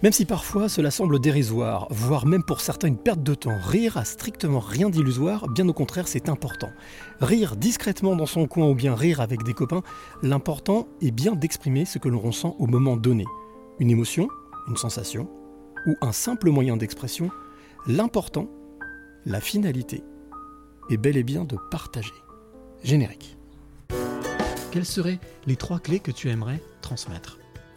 Même si parfois cela semble dérisoire, voire même pour certains une perte de temps, rire a strictement rien d'illusoire, bien au contraire c'est important. Rire discrètement dans son coin ou bien rire avec des copains, l'important est bien d'exprimer ce que l'on ressent au moment donné. Une émotion, une sensation, ou un simple moyen d'expression, l'important, la finalité, est bel et bien de partager. Générique. Quelles seraient les trois clés que tu aimerais transmettre?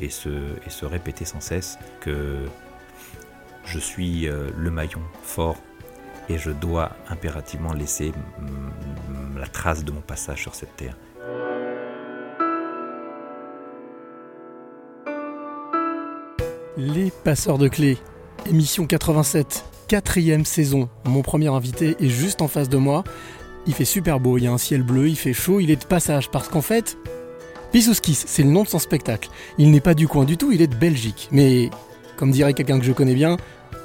et se, répéter sans cesse que je suis euh, le maillon fort et je dois impérativement laisser la trace de mon passage sur cette terre. Les passeurs de clés, émission 87, quatrième saison. Mon premier invité est juste en face de moi. Il fait super beau, il y a un ciel bleu, il fait chaud, il est de passage parce qu'en fait, Pisouskis, c'est le nom de son spectacle. Il n'est pas du coin du tout, il est de Belgique. Mais, comme dirait quelqu'un que je connais bien,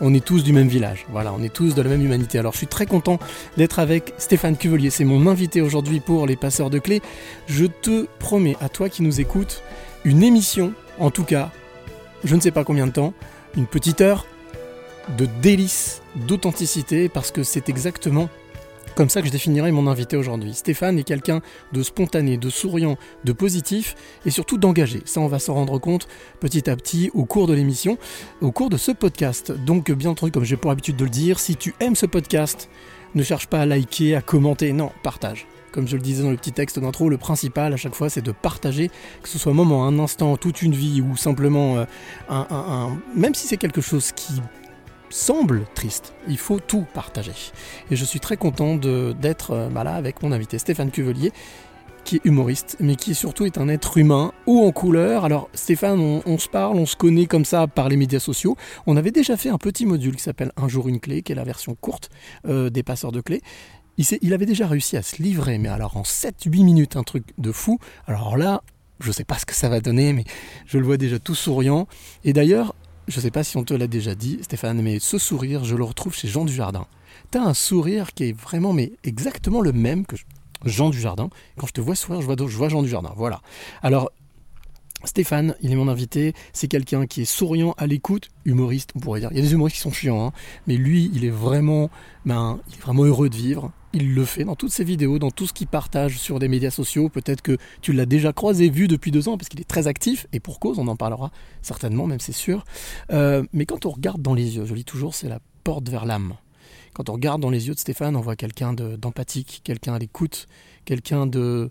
on est tous du même village. Voilà, on est tous de la même humanité. Alors je suis très content d'être avec Stéphane Cuvelier. C'est mon invité aujourd'hui pour les passeurs de clés. Je te promets à toi qui nous écoutes une émission, en tout cas, je ne sais pas combien de temps, une petite heure de délice, d'authenticité, parce que c'est exactement comme ça que je définirais mon invité aujourd'hui. Stéphane est quelqu'un de spontané, de souriant, de positif et surtout d'engagé. Ça, on va s'en rendre compte petit à petit au cours de l'émission, au cours de ce podcast. Donc, bien entendu, comme j'ai pour habitude de le dire, si tu aimes ce podcast, ne cherche pas à liker, à commenter, non, partage. Comme je le disais dans le petit texte d'intro, le principal à chaque fois, c'est de partager, que ce soit un moment, un instant, toute une vie ou simplement euh, un, Même si c'est quelque chose qui semble triste, il faut tout partager. Et je suis très content d'être euh, bah là avec mon invité Stéphane Cuvelier, qui est humoriste, mais qui surtout est un être humain, haut en couleur. Alors Stéphane, on, se parle, on se connaît comme ça par les médias sociaux. On avait déjà fait un petit module qui s'appelle Un jour une clé, qui est la version courte euh, des passeurs de clés. Il, il avait déjà réussi à se livrer, mais alors en 7-8 minutes, un truc de fou. Alors là, je sais pas ce que ça va donner, mais je le vois déjà tout souriant. Et d'ailleurs, je sais pas si on te l'a déjà dit, Stéphane, mais ce sourire, je le retrouve chez Jean Dujardin. T'as un sourire qui est vraiment, mais exactement le même que Jean Dujardin. Quand je te vois sourire, je vois, je vois Jean Dujardin. Voilà. Alors, Stéphane, il est mon invité. C'est quelqu'un qui est souriant à l'écoute, humoriste, on pourrait dire. Il y a des humoristes qui sont chiants, hein, mais lui, il est vraiment, ben, il est vraiment heureux de vivre. Il le fait dans toutes ses vidéos, dans tout ce qu'il partage sur des médias sociaux. Peut-être que tu l'as déjà croisé, vu depuis deux ans, parce qu'il est très actif, et pour cause, on en parlera certainement, même c'est sûr. Euh, mais quand on regarde dans les yeux, je dis toujours, c'est la porte vers l'âme. Quand on regarde dans les yeux de Stéphane, on voit quelqu'un de- d'empathique, quelqu'un à l'écoute, quelqu'un de,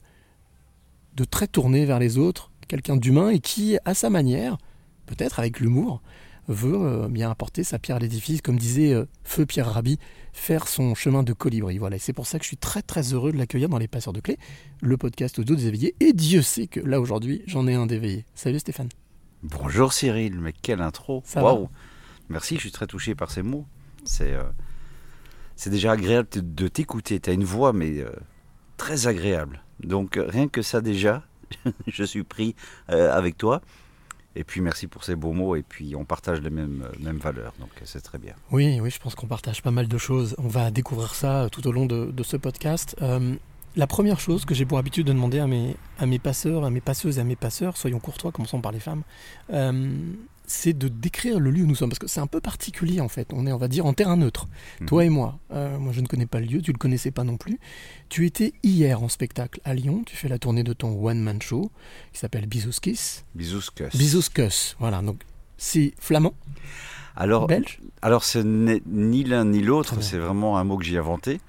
de très tourné vers les autres, quelqu'un d'humain et qui, à sa manière, peut-être avec l'humour, veut euh, bien apporter sa pierre à l'édifice, comme disait euh, Feu Pierre Rabhi, faire son chemin de colibri. Voilà, et c'est pour ça que je suis très très heureux de l'accueillir dans Les Passeurs de Clés, le podcast audio des éveillés. Et Dieu sait que là aujourd'hui, j'en ai un d'éveillé. Salut Stéphane. Bonjour Cyril, mais quelle intro Waouh Merci, je suis très touché par ces mots. C'est euh, c'est déjà agréable de, t'écouter. Tu as une voix, mais euh, très agréable. Donc rien que ça déjà, je suis pris euh, avec toi. Et puis merci pour ces beaux mots. Et puis on partage les mêmes, euh, mêmes valeurs, donc euh, c'est très bien. Oui, oui, je pense qu'on partage pas mal de choses. On va découvrir ça euh, tout au long de, ce podcast. La première chose que j'ai pour habitude de demander à mes, à mes passeurs, à mes passeuses et à mes passeurs, soyons courtois, commençons par les femmes, c'est de décrire le lieu où nous sommes. Parce que c'est un peu particulier en fait. On est, on va dire, en terrain neutre. Mhm. Toi et moi. Euh, moi, je ne connais pas le lieu, tu le connaissais pas non plus. Tu étais hier en spectacle à Lyon. Tu fais la tournée de ton one-man show qui s'appelle Bisouskis. Bisous, Scus. Bisouskus. Voilà, donc c'est flamand, Alors, belge. Alors, ce n'est ni l'un ni l'autre, c'est vraiment un mot que j'ai inventé,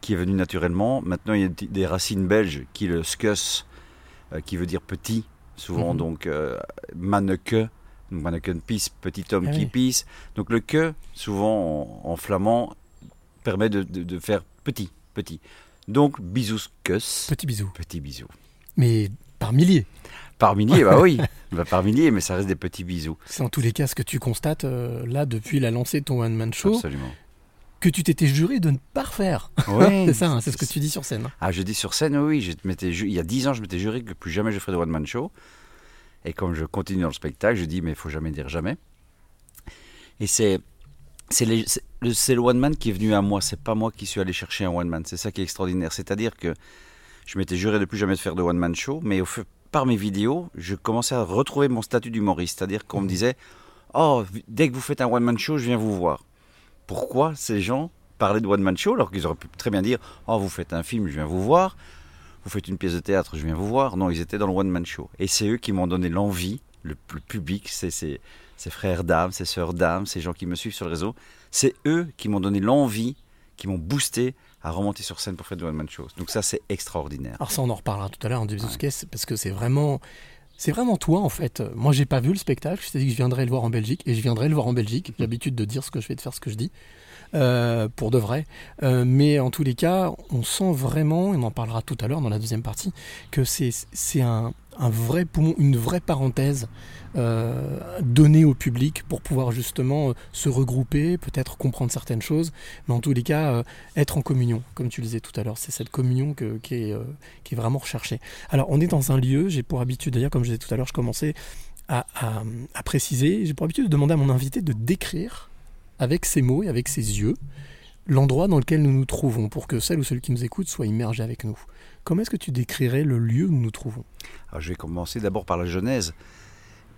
qui est venu naturellement. Maintenant, il y a des racines belges, qui le skus, euh, qui veut dire petit, souvent Mhm. donc euh, manneke, donc manneken pisse, petit homme Ah qui oui. pisse. Donc le que, souvent en, en flamand, permet de, de- de faire petit, petit. Donc bisous skus, Petit bisou. petit bisou. Mais par milliers. Par milliers, bah oui. Bah, par milliers, mais ça reste des petits bisous. C'est en tous les cas ce que tu constates euh, là depuis la lancée de ton one-man show, Absolument. que tu t'étais juré de ne pas refaire. Oui, c'est ça, hein, c'est ce que tu dis sur scène. hein. Ah, je dis sur scène, oui, je m'étais ju- il y a 10 ans, je m'étais juré que plus jamais je ferais de one-man show. Et comme je continue dans le spectacle, je dis, mais il faut jamais dire jamais. Et c'est le, c'est le one-man qui est venu à moi, c'est pas moi qui suis allé chercher un one-man. C'est ça qui est extraordinaire. C'est-à-dire que je m'étais juré de plus jamais de faire de one-man show, mais au fait, par mes vidéos, je commençais à retrouver mon statut d'humoriste. C'est-à-dire qu'on me disait, oh, dès que vous faites un one-man show, je viens vous voir. Pourquoi ces gens parlaient de one-man show alors qu'ils auraient pu très bien dire, oh, vous faites un film, je viens vous voir. Vous faites une pièce de théâtre, je viens vous voir. Non, ils étaient dans le one-man show. Et c'est eux qui m'ont donné l'envie, le, le public, c'est ces, ces frères d'âme, ces sœurs d'âme, ces gens qui me suivent sur le réseau. C'est eux qui m'ont donné l'envie, qui m'ont boosté à remonter sur scène pour faire du one-man show. Donc ça, c'est extraordinaire. Alors ça, on en reparlera tout à l'heure en début de sketch, parce que c'est vraiment, c'est vraiment toi en fait. Moi, j'ai pas vu le spectacle. Je t'ai dit que je viendrais le voir en Belgique, et je viendrai le voir en Belgique. J'ai l'habitude de dire ce que je fais, de faire ce que je dis, euh, pour de vrai. Euh, mais en tous les cas, on sent vraiment, et on en parlera tout à l'heure dans la deuxième partie, que c'est un, un vrai poumon, une vraie parenthèse euh, donnée au public pour pouvoir justement se regrouper, peut-être comprendre certaines choses, mais en tous les cas, être en communion, comme tu le disais tout à l'heure. C'est cette communion qui, est, qui est vraiment recherchée. Alors, on est dans un lieu, j'ai pour habitude, d'ailleurs, comme je disais tout à l'heure, je commençais à- à préciser, j'ai pour habitude de demander à mon invité de décrire, avec ses mots et avec ses yeux, l'endroit dans lequel nous nous trouvons, pour que celle ou celui qui nous écoute soit immergé avec nous. Comment est-ce que tu décrirais le lieu où nous nous trouvons? Alors, je vais commencer d'abord par la genèse.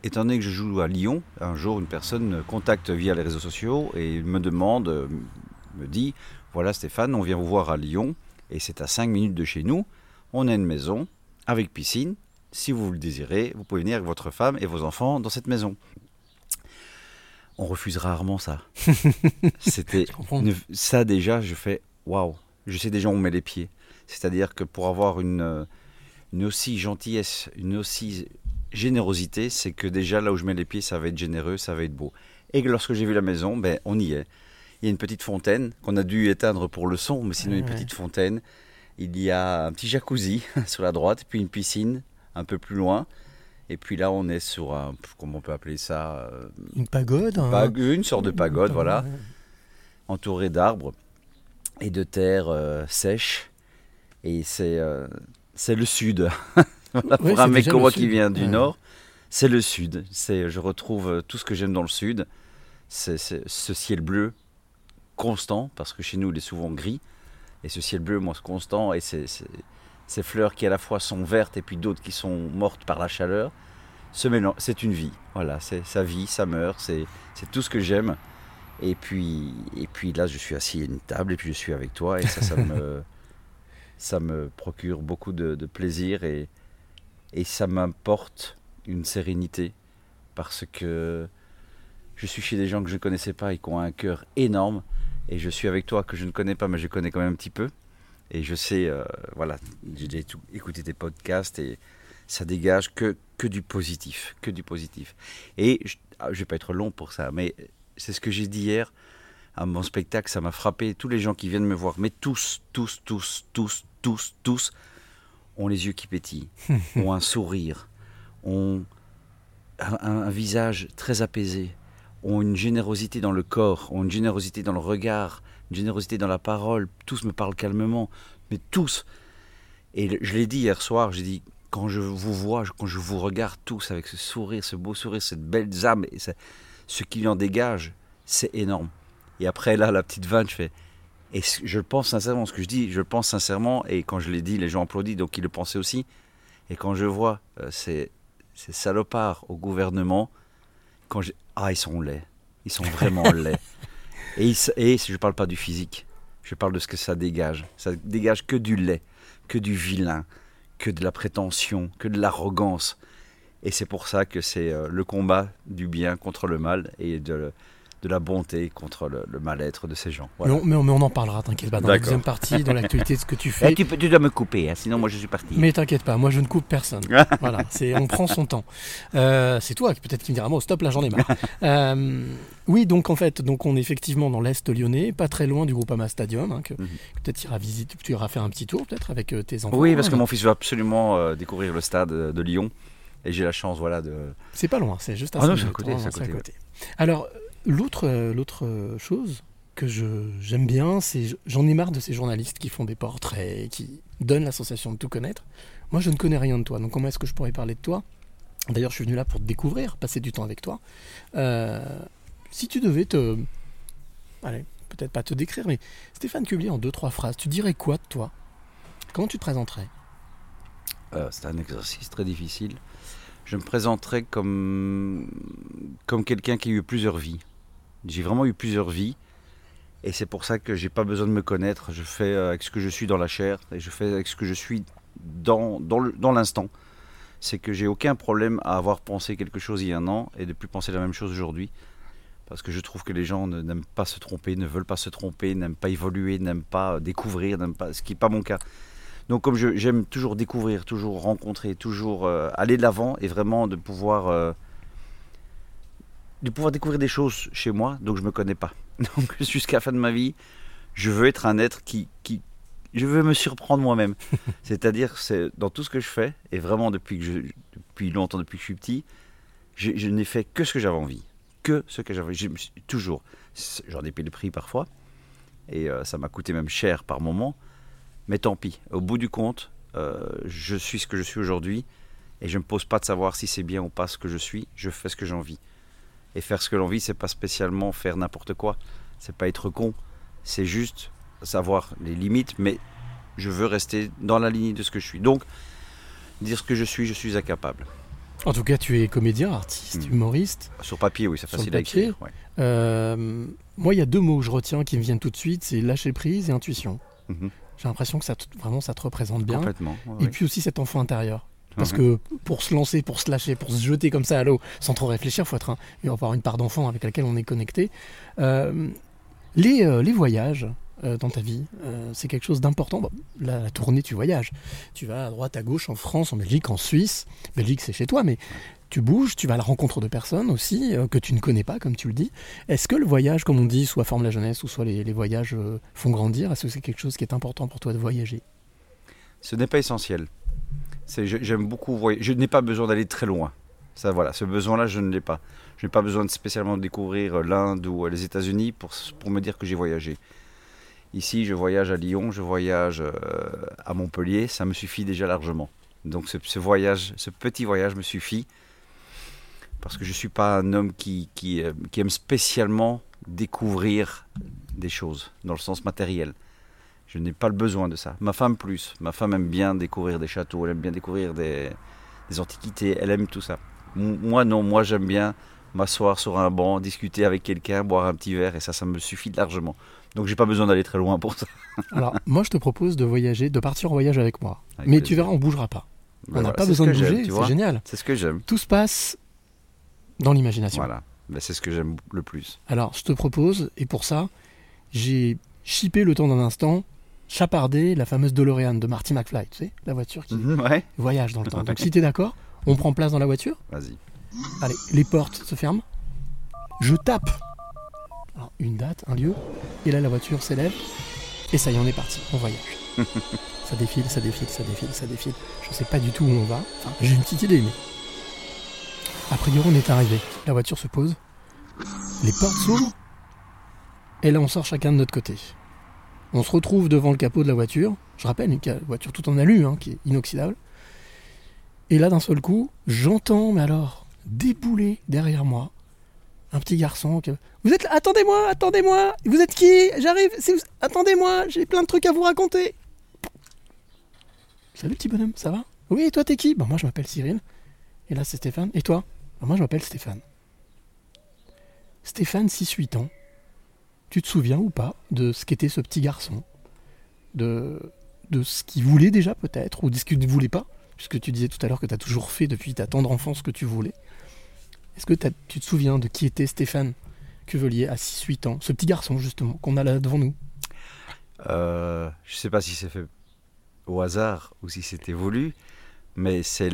Étant donné que je joue à Lyon, un jour une personne me contacte via les réseaux sociaux et me demande, euh, me dit, voilà Stéphane, on vient vous voir à Lyon et c'est à 5 minutes de chez nous. On a une maison avec piscine. Si vous le désirez, vous pouvez venir avec votre femme et vos enfants dans cette maison. On refuse rarement ça. C'était ça déjà, je fais waouh. Je sais déjà où on met les pieds. C'est-à-dire que pour avoir une, euh, une aussi gentillesse, une aussi générosité, c'est que déjà là où je mets les pieds, ça va être généreux, ça va être beau. Et que lorsque j'ai vu la maison, ben on y est. Il y a une petite fontaine qu'on a dû éteindre pour le son, mais sinon une petite fontaine. Il y a un petit jacuzzi sur la droite, puis une piscine un peu plus loin. Et puis là, on est sur un, comment on peut appeler ça, euh, Une pagode un- pag- une sorte de pagode, voilà, entourée d'arbres et de terre euh, sèche. Et c'est euh, c'est le sud. Voilà, pour un mec comme moi qui vient du Ouais. nord, c'est le sud. C'est, je retrouve euh, tout ce que j'aime dans le sud. C'est, ce ciel bleu constant, parce que chez nous, il est souvent gris. Et ce ciel bleu, moi, c'est constant. Et c'est- ces fleurs qui à la fois sont vertes et puis d'autres qui sont mortes par la chaleur. Ce mélange, c'est une vie. Voilà, c'est sa vie, ça meurt. C'est, tout ce que j'aime. Et puis, et puis là, je suis assis à une table et puis je suis avec toi. Et ça, me, ça me procure beaucoup de, de plaisir et, et ça m'apporte une sérénité parce que je suis chez des gens que je ne connaissais pas et qui ont un cœur énorme. Et je suis avec toi que je ne connais pas, mais je connais quand même un petit peu. Et je sais, euh, voilà, j'ai déjà écouté tes podcasts et ça dégage que, que du positif, que du positif. Et je ne vais pas être long pour ça, mais c'est ce que j'ai dit hier à mon spectacle, ça m'a frappé. Tous les gens qui viennent me voir, mais tous, tous, tous, tous, tous, tous, ont les yeux qui pétillent, ont un sourire, ont un visage très apaisé, ont une générosité dans le corps, ont une générosité dans le regard, une générosité dans la parole. Tous me parlent calmement, mais tous. Et je l'ai dit hier soir, j'ai dit, quand je vous vois, quand je vous regarde tous avec ce sourire, ce beau sourire, cette belle âme, et ça- ce qui en dégage, c'est énorme. Et après, là, la petite vanne, je fais. Et je le pense sincèrement, ce que je dis, je le pense sincèrement. Et quand je l'ai dit, les gens applaudissent, donc ils le pensaient aussi. Et quand je vois euh, ces, ces salopards au gouvernement, quand j'ai- ah, ils sont laids. Ils sont vraiment laids. Et, je ne parle pas du physique. Je parle de ce que ça dégage. Ça dégage que du lait, que du vilain, que de la prétention, que de l'arrogance. Et c'est pour ça que c'est euh, le combat du bien contre le mal et de, de la bonté contre le, le mal-être de ces gens. Voilà. mais, on, mais on- mais on en parlera, t'inquiète pas, dans la deuxième partie, dans l'actualité de ce que tu Eh, fais. tu, peux- tu dois me couper, hein, sinon moi je suis parti. Mais t'inquiète pas, moi je ne coupe personne. voilà, on prend son temps. Euh, c'est toi qui peut-être qui me dira bon stop là j'en ai marre. Euh, oui donc en fait donc on est effectivement dans l'est lyonnais, pas très loin du Groupama Stadium, hein, que, Mhm. peut-être tu iras visiter, tu iras faire un petit tour peut-être avec euh, tes enfants. Oui, parce que mon fils veut absolument euh, découvrir le stade de Lyon. Et j'ai la chance, voilà, de. C'est pas loin, c'est juste à Ah non, à côté, Alors, l'autre, euh, euh, chose que je, j'aime bien, c'est j'en ai marre de ces journalistes qui font des portraits, qui donnent la sensation de tout connaître. Moi, je ne connais rien de toi, donc comment est-ce que je pourrais parler de toi? D'ailleurs, je suis venu là pour te découvrir, passer du temps avec toi. Euh, si tu devais te... Allez, peut-être pas te décrire, mais Stéphane Cublier en deux, trois phrases, tu dirais quoi de toi? Comment tu te présenterais? C'est un exercice très difficile. Je me présenterai comme, comme quelqu'un qui a eu plusieurs vies. J'ai vraiment eu plusieurs vies. Et c'est pour ça que j'ai pas besoin de me connaître. Je fais euh, avec ce que je suis dans la chair et je fais avec ce que je suis dans, dans, l'instant. C'est que j'ai aucun problème à avoir pensé quelque chose il y a un an et de plus penser la même chose aujourd'hui. Parce que je trouve que les gens n'aiment pas se tromper, ne veulent pas se tromper, n'aiment pas évoluer, n'aiment pas euh, découvrir, n'aiment pas, ce qui n'est pas mon cas. Donc comme j'aime toujours découvrir, toujours rencontrer, toujours euh, aller de l'avant et vraiment de pouvoir, de pouvoir découvrir des choses chez moi, donc je ne me connais pas. Donc jusqu'à la fin de ma vie, je veux être un être qui... qui je veux me surprendre moi-même. C'est-à-dire, c'est dans tout ce que je fais, et vraiment depuis, que je, depuis longtemps, depuis que je suis petit, je, je n'ai fait que ce que j'avais envie. Que ce que j'avais suis- Toujours. J'en ai payé le prix parfois, et euh, ça m'a coûté même cher par moment. Mais tant pis, au bout du compte, euh, je suis ce que je suis aujourd'hui et je ne me pose pas de savoir si c'est bien ou pas ce que je suis, je fais ce que j'ai envie. Et faire ce que l'on vit, c'est pas spécialement faire n'importe quoi, c'est pas être con, c'est juste savoir les limites, mais je veux rester dans la ligne de ce que je suis. Donc, dire ce que je suis, je suis incapable. En tout cas, tu es comédien, artiste, Hmm. humoriste. Sur papier, oui, c'est facile le à écrire. ouais. Euh, moi, il y a deux mots que je retiens qui me viennent tout de suite, c'est lâcher prise et intuition. Mhm. J'ai l'impression que ça te- vraiment ça te représente bien. Complètement. ouais, Et puis aussi cet enfant intérieur. Parce Mhm. que pour se lancer, pour se lâcher, pour se jeter comme ça à l'eau, sans trop réfléchir, il faut être un- avoir une part d'enfant avec laquelle on est connecté. Euh, les, euh, les voyages euh, dans ta vie, c'est quelque chose d'important. Bon, la, la tournée, tu voyages. Tu vas à droite, à gauche, en France, en Belgique, en Suisse. Belgique, c'est chez toi, mais tu bouges, tu vas à la rencontre de personnes aussi que tu ne connais pas, comme tu le dis. Est-ce que le voyage, comme on dit, soit forme la jeunesse, ou soit les, les voyages font grandir Est-ce que c'est quelque chose qui est important pour toi de voyager? Ce n'est pas essentiel. J'aime beaucoup voyager. Je n'ai pas besoin d'aller très loin. Ça, voilà, ce besoin-là, je ne l'ai pas. Je n'ai pas besoin de spécialement découvrir euh, l'Inde ou euh, les États-Unis pour, pour me dire que j'ai voyagé. Ici, je voyage à Lyon, je voyage euh, à Montpellier, ça me suffit déjà largement. Donc ce, voyage, ce petit voyage me suffit parce que je ne suis pas un homme qui, qui aime spécialement découvrir des choses dans le sens matériel. Je n'ai pas le besoin de ça. Ma femme plus. Ma femme aime bien découvrir des châteaux, elle aime bien découvrir des, des antiquités, elle aime tout ça. M- Moi non, moi j'aime bien m'asseoir sur un banc, discuter avec quelqu'un, boire un petit verre et ça, ça me suffit largement. Donc j'ai pas besoin d'aller très loin pour ça. Alors, moi, je te propose de voyager, de partir en voyage avec moi. Avec Mais plaisir. tu verras, on bougera pas. Ben on n'a voilà, pas besoin de bouger, c'est génial. C'est ce que j'aime. Tout se passe dans l'imagination. Voilà. Ben, c'est ce que j'aime le plus. Alors, je te propose, et pour ça, j'ai chippé le temps d'un instant, chapardé la fameuse DeLorean de Marty McFly, tu sais, la voiture qui Mhm, ouais. voyage dans le temps. Donc, si t'es d'accord, on prend place dans la voiture. Vas-y. Allez, les portes se ferment. Je tape. Alors, une date, un lieu, et là, la voiture s'élève, et ça y est, on est parti, on voyage. ça défile, ça défile, ça défile, ça défile. Je sais pas du tout où on va. Enfin, j'ai une petite idée, mais. A priori, on est arrivé. La voiture se pose, les portes s'ouvrent, et là, on sort chacun de notre côté. On se retrouve devant le capot de la voiture. Je rappelle, une voiture tout en alu, hein, qui est inoxydable. Et là, d'un seul coup, j'entends, mais alors, débouler derrière moi un petit garçon. qui- Vous êtes là Attendez-moi, attendez-moi Vous êtes qui? J'arrive Attendez-moi, j'ai plein de trucs à vous raconter Salut petit bonhomme, ça va? Oui, et toi t'es qui? Bah moi je m'appelle Cyril. Et là c'est Stéphane. Et toi? Bah, Moi je m'appelle Stéphane. Stéphane, 6-8 ans. Tu te souviens ou pas de ce qu'était ce petit garçon? De, de ce qu'il voulait déjà peut-être, ou de ce qu'il ne voulait pas? Puisque tu disais tout à l'heure que tu as toujours fait depuis ta tendre enfance ce que tu voulais. Est-ce que tu te souviens de qui était Stéphane Cuvelier à 6-8 ans? Ce petit garçon justement qu'on a là devant nous. Euh, je sais pas si c'est fait au hasard ou si c'était voulu, mais c'est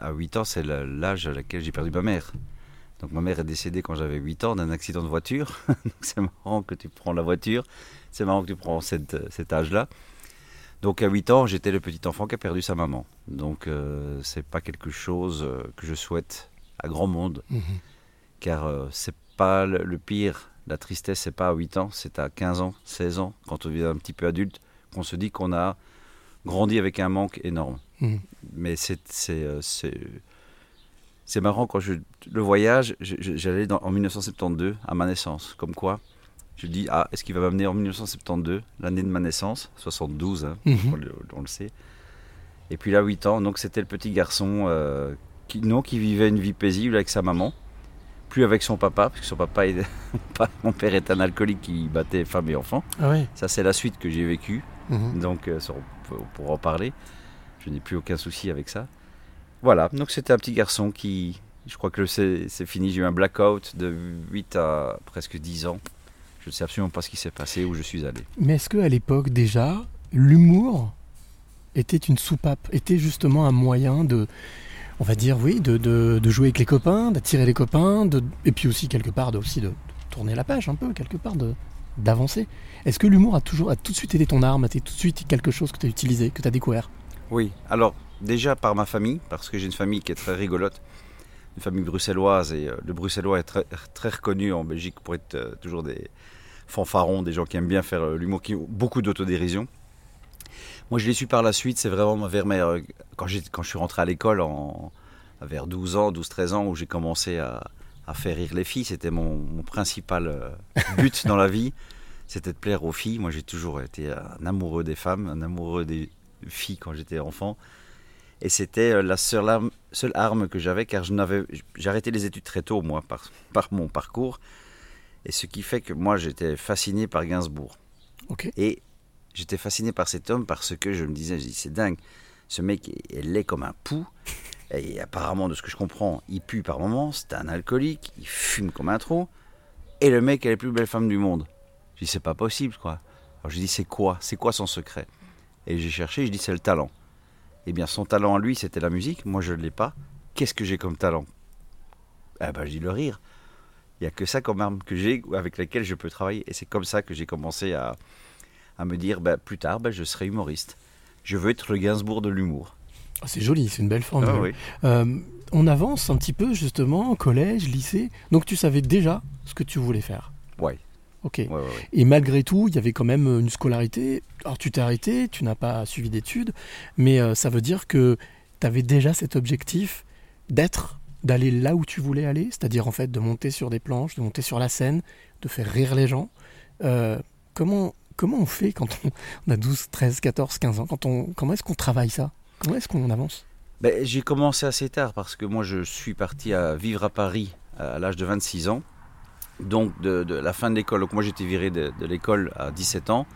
à 8 ans, c'est l'âge à laquelle j'ai perdu ma mère. Donc ma mère est décédée quand j'avais 8 ans d'un accident de voiture. Donc c'est marrant que tu prends la voiture, c'est marrant que tu prends cette- cet âge-là. Donc à 8 ans, j'étais le petit enfant qui a perdu sa maman. Donc euh, c'est pas quelque chose euh, que je souhaite à grand monde, Mhm. car euh, c'est pas le, le pire. La tristesse, c'est pas à 8 ans, c'est à 15 ans, 16 ans, quand on devient un petit peu adulte, qu'on se dit qu'on a grandi avec un manque énorme. Mhm. Mais c'est c'est euh, marrant quand je le voyage, j'allais en 1972 à ma naissance, comme quoi. Je dis ah est-ce qu'il va m'amener en 1972, l'année de ma naissance, 72, hein, Mhm. on, le, on le sait. Et puis là 8 ans, donc c'était le petit garçon euh, qui non qui vivait une vie paisible avec sa maman, plus avec son papa parce que son papa est- mon père est un alcoolique qui battait femmes et enfants. Ah. Ça c'est la suite que j'ai vécue. Mhm. Donc, euh, on, peut- on pourra en parler. Je n'ai plus aucun souci avec ça. Voilà, donc c'était un petit garçon qui. Je crois que le- c'est c'est fini. J'ai eu un blackout de 8 à presque 10 ans. Je ne sais absolument pas ce qui s'est passé, où je suis allé. Mais est-ce qu'à l'époque déjà, l'humour était une soupape, était justement un moyen de, on va dire, oui, de, de- de jouer avec les copains, d'attirer les copains, de, et puis aussi quelque part de, aussi de, de tourner la page un peu, quelque part de d'avancer. Est-ce que l'humour a toujours, a tout de suite été ton arme, a été tout de suite quelque chose que tu as utilisé, que tu as découvert? Oui, alors déjà par ma famille, parce que j'ai une famille qui est très rigolote, une famille bruxelloise, et euh, le bruxellois est très, très reconnu en Belgique pour être euh, toujours des fanfarons, des gens qui aiment bien faire euh, l'humour, qui ont beaucoup d'autodérision. Moi, je l'ai su par la suite, c'est vraiment vers mes, quand, quand je suis rentré à l'école en, vers 12 ans, 12-13 ans, où j'ai commencé à, à faire rire les filles. C'était mon, mon principal but dans la vie, c'était de plaire aux filles. Moi, j'ai toujours été un amoureux des femmes, un amoureux des filles quand j'étais enfant. Et c'était euh, la seule arme, seule arme que j'avais, car je n'avais, j'ai arrêté les études très tôt, moi, par, par mon parcours. Et ce qui fait que moi, j'étais fasciné par Gainsbourg. Et j'étais fasciné par cet homme parce que je me disais, je dis, c'est dingue, ce mec est, est laid comme un pou. Et apparemment, de ce que je comprends, il pue par moments, c'est un alcoolique, il fume comme un trou. Et le mec est la plus belle femme du monde. Je dis, c'est pas possible, quoi. Alors je dis, c'est quoi? C'est quoi son secret? Et j'ai cherché, je dis, c'est le talent. Eh bien, son talent à lui, c'était la musique. Moi, je ne l'ai pas. Qu'est-ce que j'ai comme talent? Eh ben, dis le rire. Il n'y a que ça comme arme que j'ai avec laquelle je peux travailler. Et c'est comme ça que j'ai commencé à, à me dire, ben, plus tard, ben, je serai humoriste. Je veux être le Gainsbourg de l'humour. Ah, C'est joli, c'est une belle formule. Ah oui. Euh, on avance un petit peu justement, collège, lycée. Donc tu savais déjà ce que tu voulais faire? Ouais. Ok. Ouais, ouais, ouais. Et malgré tout, il y avait quand même une scolarité. Alors tu t'es arrêté, tu n'as pas suivi d'études, mais euh, ça veut dire que tu avais déjà cet objectif d'être, d'aller là où tu voulais aller, c'est-à-dire en fait de monter sur des planches, de monter sur la scène, de faire rire les gens. Euh, comment, comment on fait quand on, on a 12, 13, 14, 15 ans quand on, Comment est-ce qu'on travaille ça? Comment est-ce qu'on avance? Ben, j'ai commencé assez tard parce que moi je suis parti à vivre à Paris à l'âge de 26 ans. Donc de, la fin de l'école, donc moi j'étais viré de, l'école à 17 ans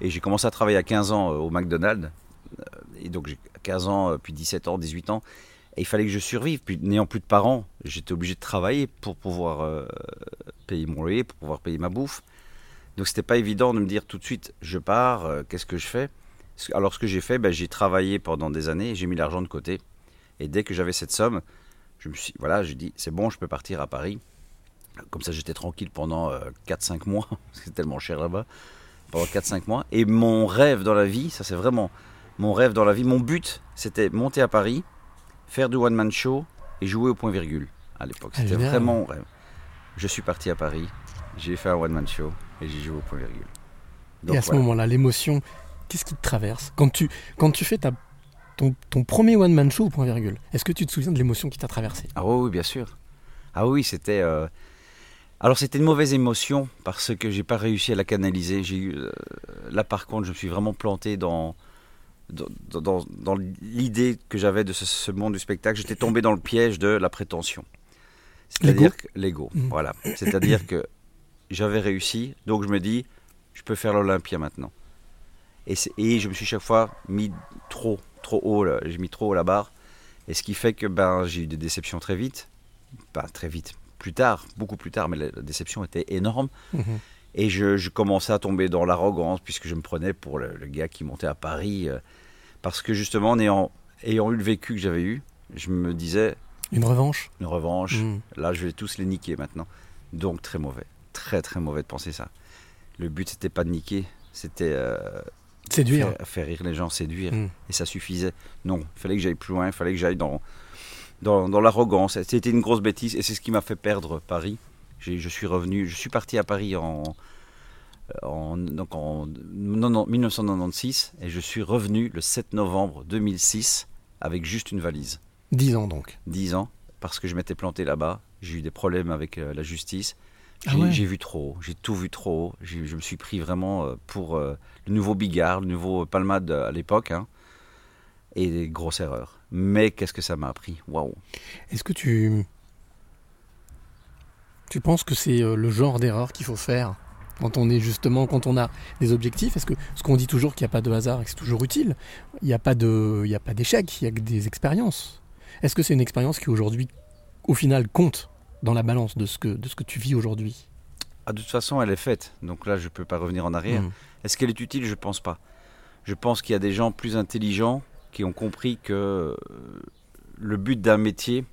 et j'ai commencé à travailler à 15 ans euh, au McDonald's. Euh, Et donc j'ai 15 ans, euh, puis 17 ans, 18 ans. Et il fallait que je survive. Puis n'ayant plus de parents, j'étais obligé de travailler pour pouvoir payer mon loyer, pour pouvoir payer ma bouffe. Donc c'était pas évident de me dire tout de suite je pars, qu'est-ce que je fais? Alors ce que j'ai fait, ben, j'ai travaillé pendant des années, j'ai mis l'argent de côté. Et dès que j'avais cette somme, je me suis, voilà, j'ai dit c'est bon, je peux partir à Paris. Comme ça, j'étais tranquille pendant euh, 4-5 mois, parce que c'est tellement cher là-bas. Pendant 4-5 mois. Et mon rêve dans la vie, ça c'est vraiment mon rêve dans la vie, mon but, c'était monter à Paris, faire du one-man show et jouer au point virgule à l'époque. C'était vraiment mon rêve. Je suis parti à Paris, j'ai fait un one-man show et j'ai joué au point virgule. Donc, Et à ce voilà. moment-là, l'émotion, qu'est-ce qui te traverse quand tu, quand tu fais ta, ton, ton premier one-man show au point virgule Est-ce que tu te souviens de l'émotion qui t'a traversé? Ah oui, oui, bien sûr. Ah oui, c'était. euh, Alors c'était une mauvaise émotion parce que j'ai pas réussi à la canaliser. J'ai euh, là par contre, je me suis vraiment planté dans dans, dans- dans l'idée que j'avais de ce, ce monde du spectacle. J'étais tombé dans le piège de la prétention. C'est-à-dire que l'ego. Mhm. Voilà. C'est-à-dire que j'avais réussi, donc je me dis, je peux faire l'Olympia maintenant. Et, je me suis chaque fois mis trop, trop haut. J'ai mis trop haut la barre. Et ce qui fait que ben, j'ai eu des déceptions très vite. Pas très vite, plus tard, beaucoup plus tard, mais la, la déception était énorme. Mhm. Et je, je commençais à tomber dans l'arrogance, puisque je me prenais pour le, le gars qui montait à Paris. euh, parce que justement, en ayant, ayant eu le vécu que j'avais eu, je me disais, Une revanche? une revanche, Mhm. là je vais tous les niquer maintenant. Donc très mauvais, très très mauvais de penser ça. Le but c'était pas de niquer, c'était euh, Séduire. faire, faire rire les gens, séduire. Mm. Et ça suffisait. Non, il fallait que j'aille plus loin, il fallait que j'aille dans, dans, dans l'arrogance. C'était une grosse bêtise et c'est ce qui m'a fait perdre Paris. Je suis revenu, je suis parti à Paris en, en, donc en non, non, 1996 et je suis revenu le 7 novembre 2006 avec juste une valise. 10 ans donc. 10 ans, parce que je m'étais planté là-bas. J'ai eu des problèmes avec euh, la justice. Ah J'ai ouais. vu trop j'ai tout vu trop Je me suis pris vraiment euh, pour euh, le nouveau Bigard, le nouveau Palmade à l'époque. hein. Et des grosses erreurs. Mais qu'est-ce que ça m'a appris? Waouh Est-ce que tu. Tu penses que c'est euh, le genre d'erreur qu'il faut faire quand on est justement, quand on a des objectifs? Est-ce que ce qu'on dit toujours qu'il n'y a pas de hasard et que c'est toujours utile Il n'y a pas de, il n'y a pas d'échec, il y a que des expériences. Est-ce que c'est une expérience qui aujourd'hui, au final, compte dans la balance de ce que, de ce que tu vis aujourd'hui? Ah, De toute façon, elle est faite. Donc là, je ne peux pas revenir en arrière. Mm. Est-ce qu'elle est utile? Je ne pense pas. Je pense qu'il y a des gens plus intelligents qui ont compris que euh, le but d'un métier,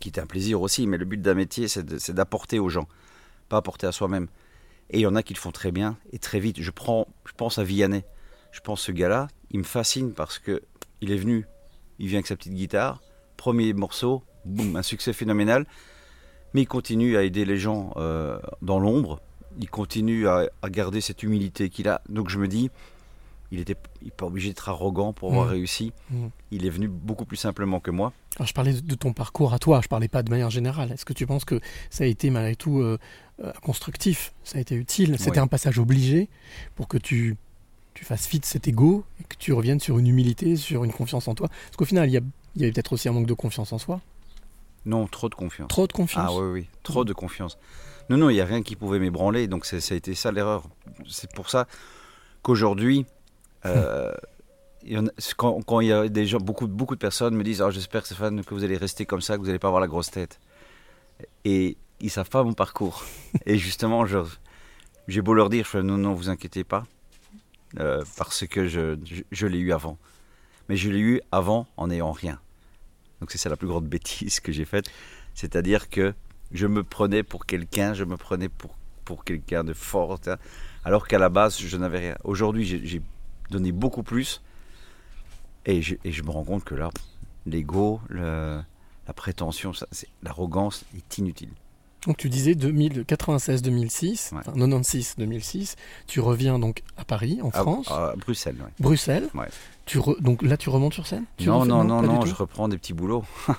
qui est un plaisir aussi, mais le but d'un métier, c'est d'apporter aux gens, pas apporter à soi-même. Et il y en a qui le font très bien et très vite. Je, prends, je pense à Vianney. Je pense ce gars-là, il me fascine parce que il est venu, il vient avec sa petite guitare, premier morceau, boum, un succès phénoménal. Mais il continue à aider les gens euh, dans l'ombre. Il continue à, à garder cette humilité qu'il a. Donc je me dis, il était pas obligé d'être arrogant pour avoir Mhm. réussi. Mhm. Il est venu beaucoup plus simplement que moi. Alors, je parlais de ton parcours à toi, je parlais pas de manière générale. Est-ce que tu penses que ça a été malgré tout euh, euh, constructif? Ça a été utile? C'était Oui. un passage obligé pour que tu, tu fasses fi de cet ego et que tu reviennes sur une humilité, sur une confiance en toi? Parce qu'au final, il y, a, il y avait peut-être aussi un manque de confiance en soi. Non, trop de confiance. Trop de confiance. Ah oui, oui, trop de confiance. Non, non, il n'y a rien qui pouvait m'ébranler, donc ça a été ça l'erreur. C'est pour ça qu'aujourd'hui, euh, a- quand, quand il y a des gens, beaucoup, beaucoup de personnes me disent Ah, J'espère, Stéphane, que vous allez rester comme ça, que vous n'allez pas avoir la grosse tête. Et ils savent pas mon parcours. Et justement, j'ai beau leur dire je fais, Non, non, vous inquiétez pas, euh, parce que je, je, je l'ai eu avant. Mais je l'ai eu avant en n'ayant rien. Donc c'est ça la plus grande bêtise que j'ai faite. C'est-à-dire que je me prenais pour quelqu'un, je me prenais pour, pour quelqu'un de fort, hein, alors qu'à la base, je n'avais rien. Aujourd'hui, j'ai donné beaucoup plus. Et je, et je me rends compte que là, l'ego, le- la prétention, l'arrogance est inutile. Donc tu disais 2000 96-2006, Ouais. enfin 96-2006, tu reviens donc à Paris, en À- France, À, Bruxelles, ouais. Bruxelles. Ouais. Tu re- Donc là, tu remontes sur scène? Tu Non, non, non, non, je reprends des petits boulots.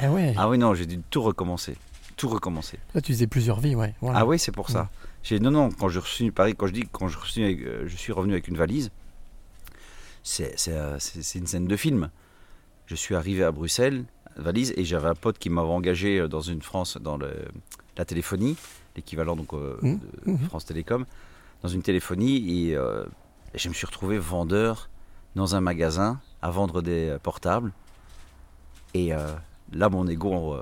Ah ouais, Ah oui, non, j'ai dû tout recommencer. Tout recommencer. là tu faisais plusieurs vies, ouais. voilà. Ah oui, c'est pour ça. J'ai non non quand je suis pareil quand je dis quand je suis euh, je suis revenu avec une valise, c'est euh, c'est- une scène de film. Je suis arrivé à Bruxelles, valise et j'avais un pote qui m'avait engagé euh, dans une France dans le, la téléphonie, l'équivalent donc euh, Mhm, de mhm. France Télécom, dans une téléphonie et euh, je me suis retrouvé vendeur dans un magasin à vendre des portables et euh, là mon ego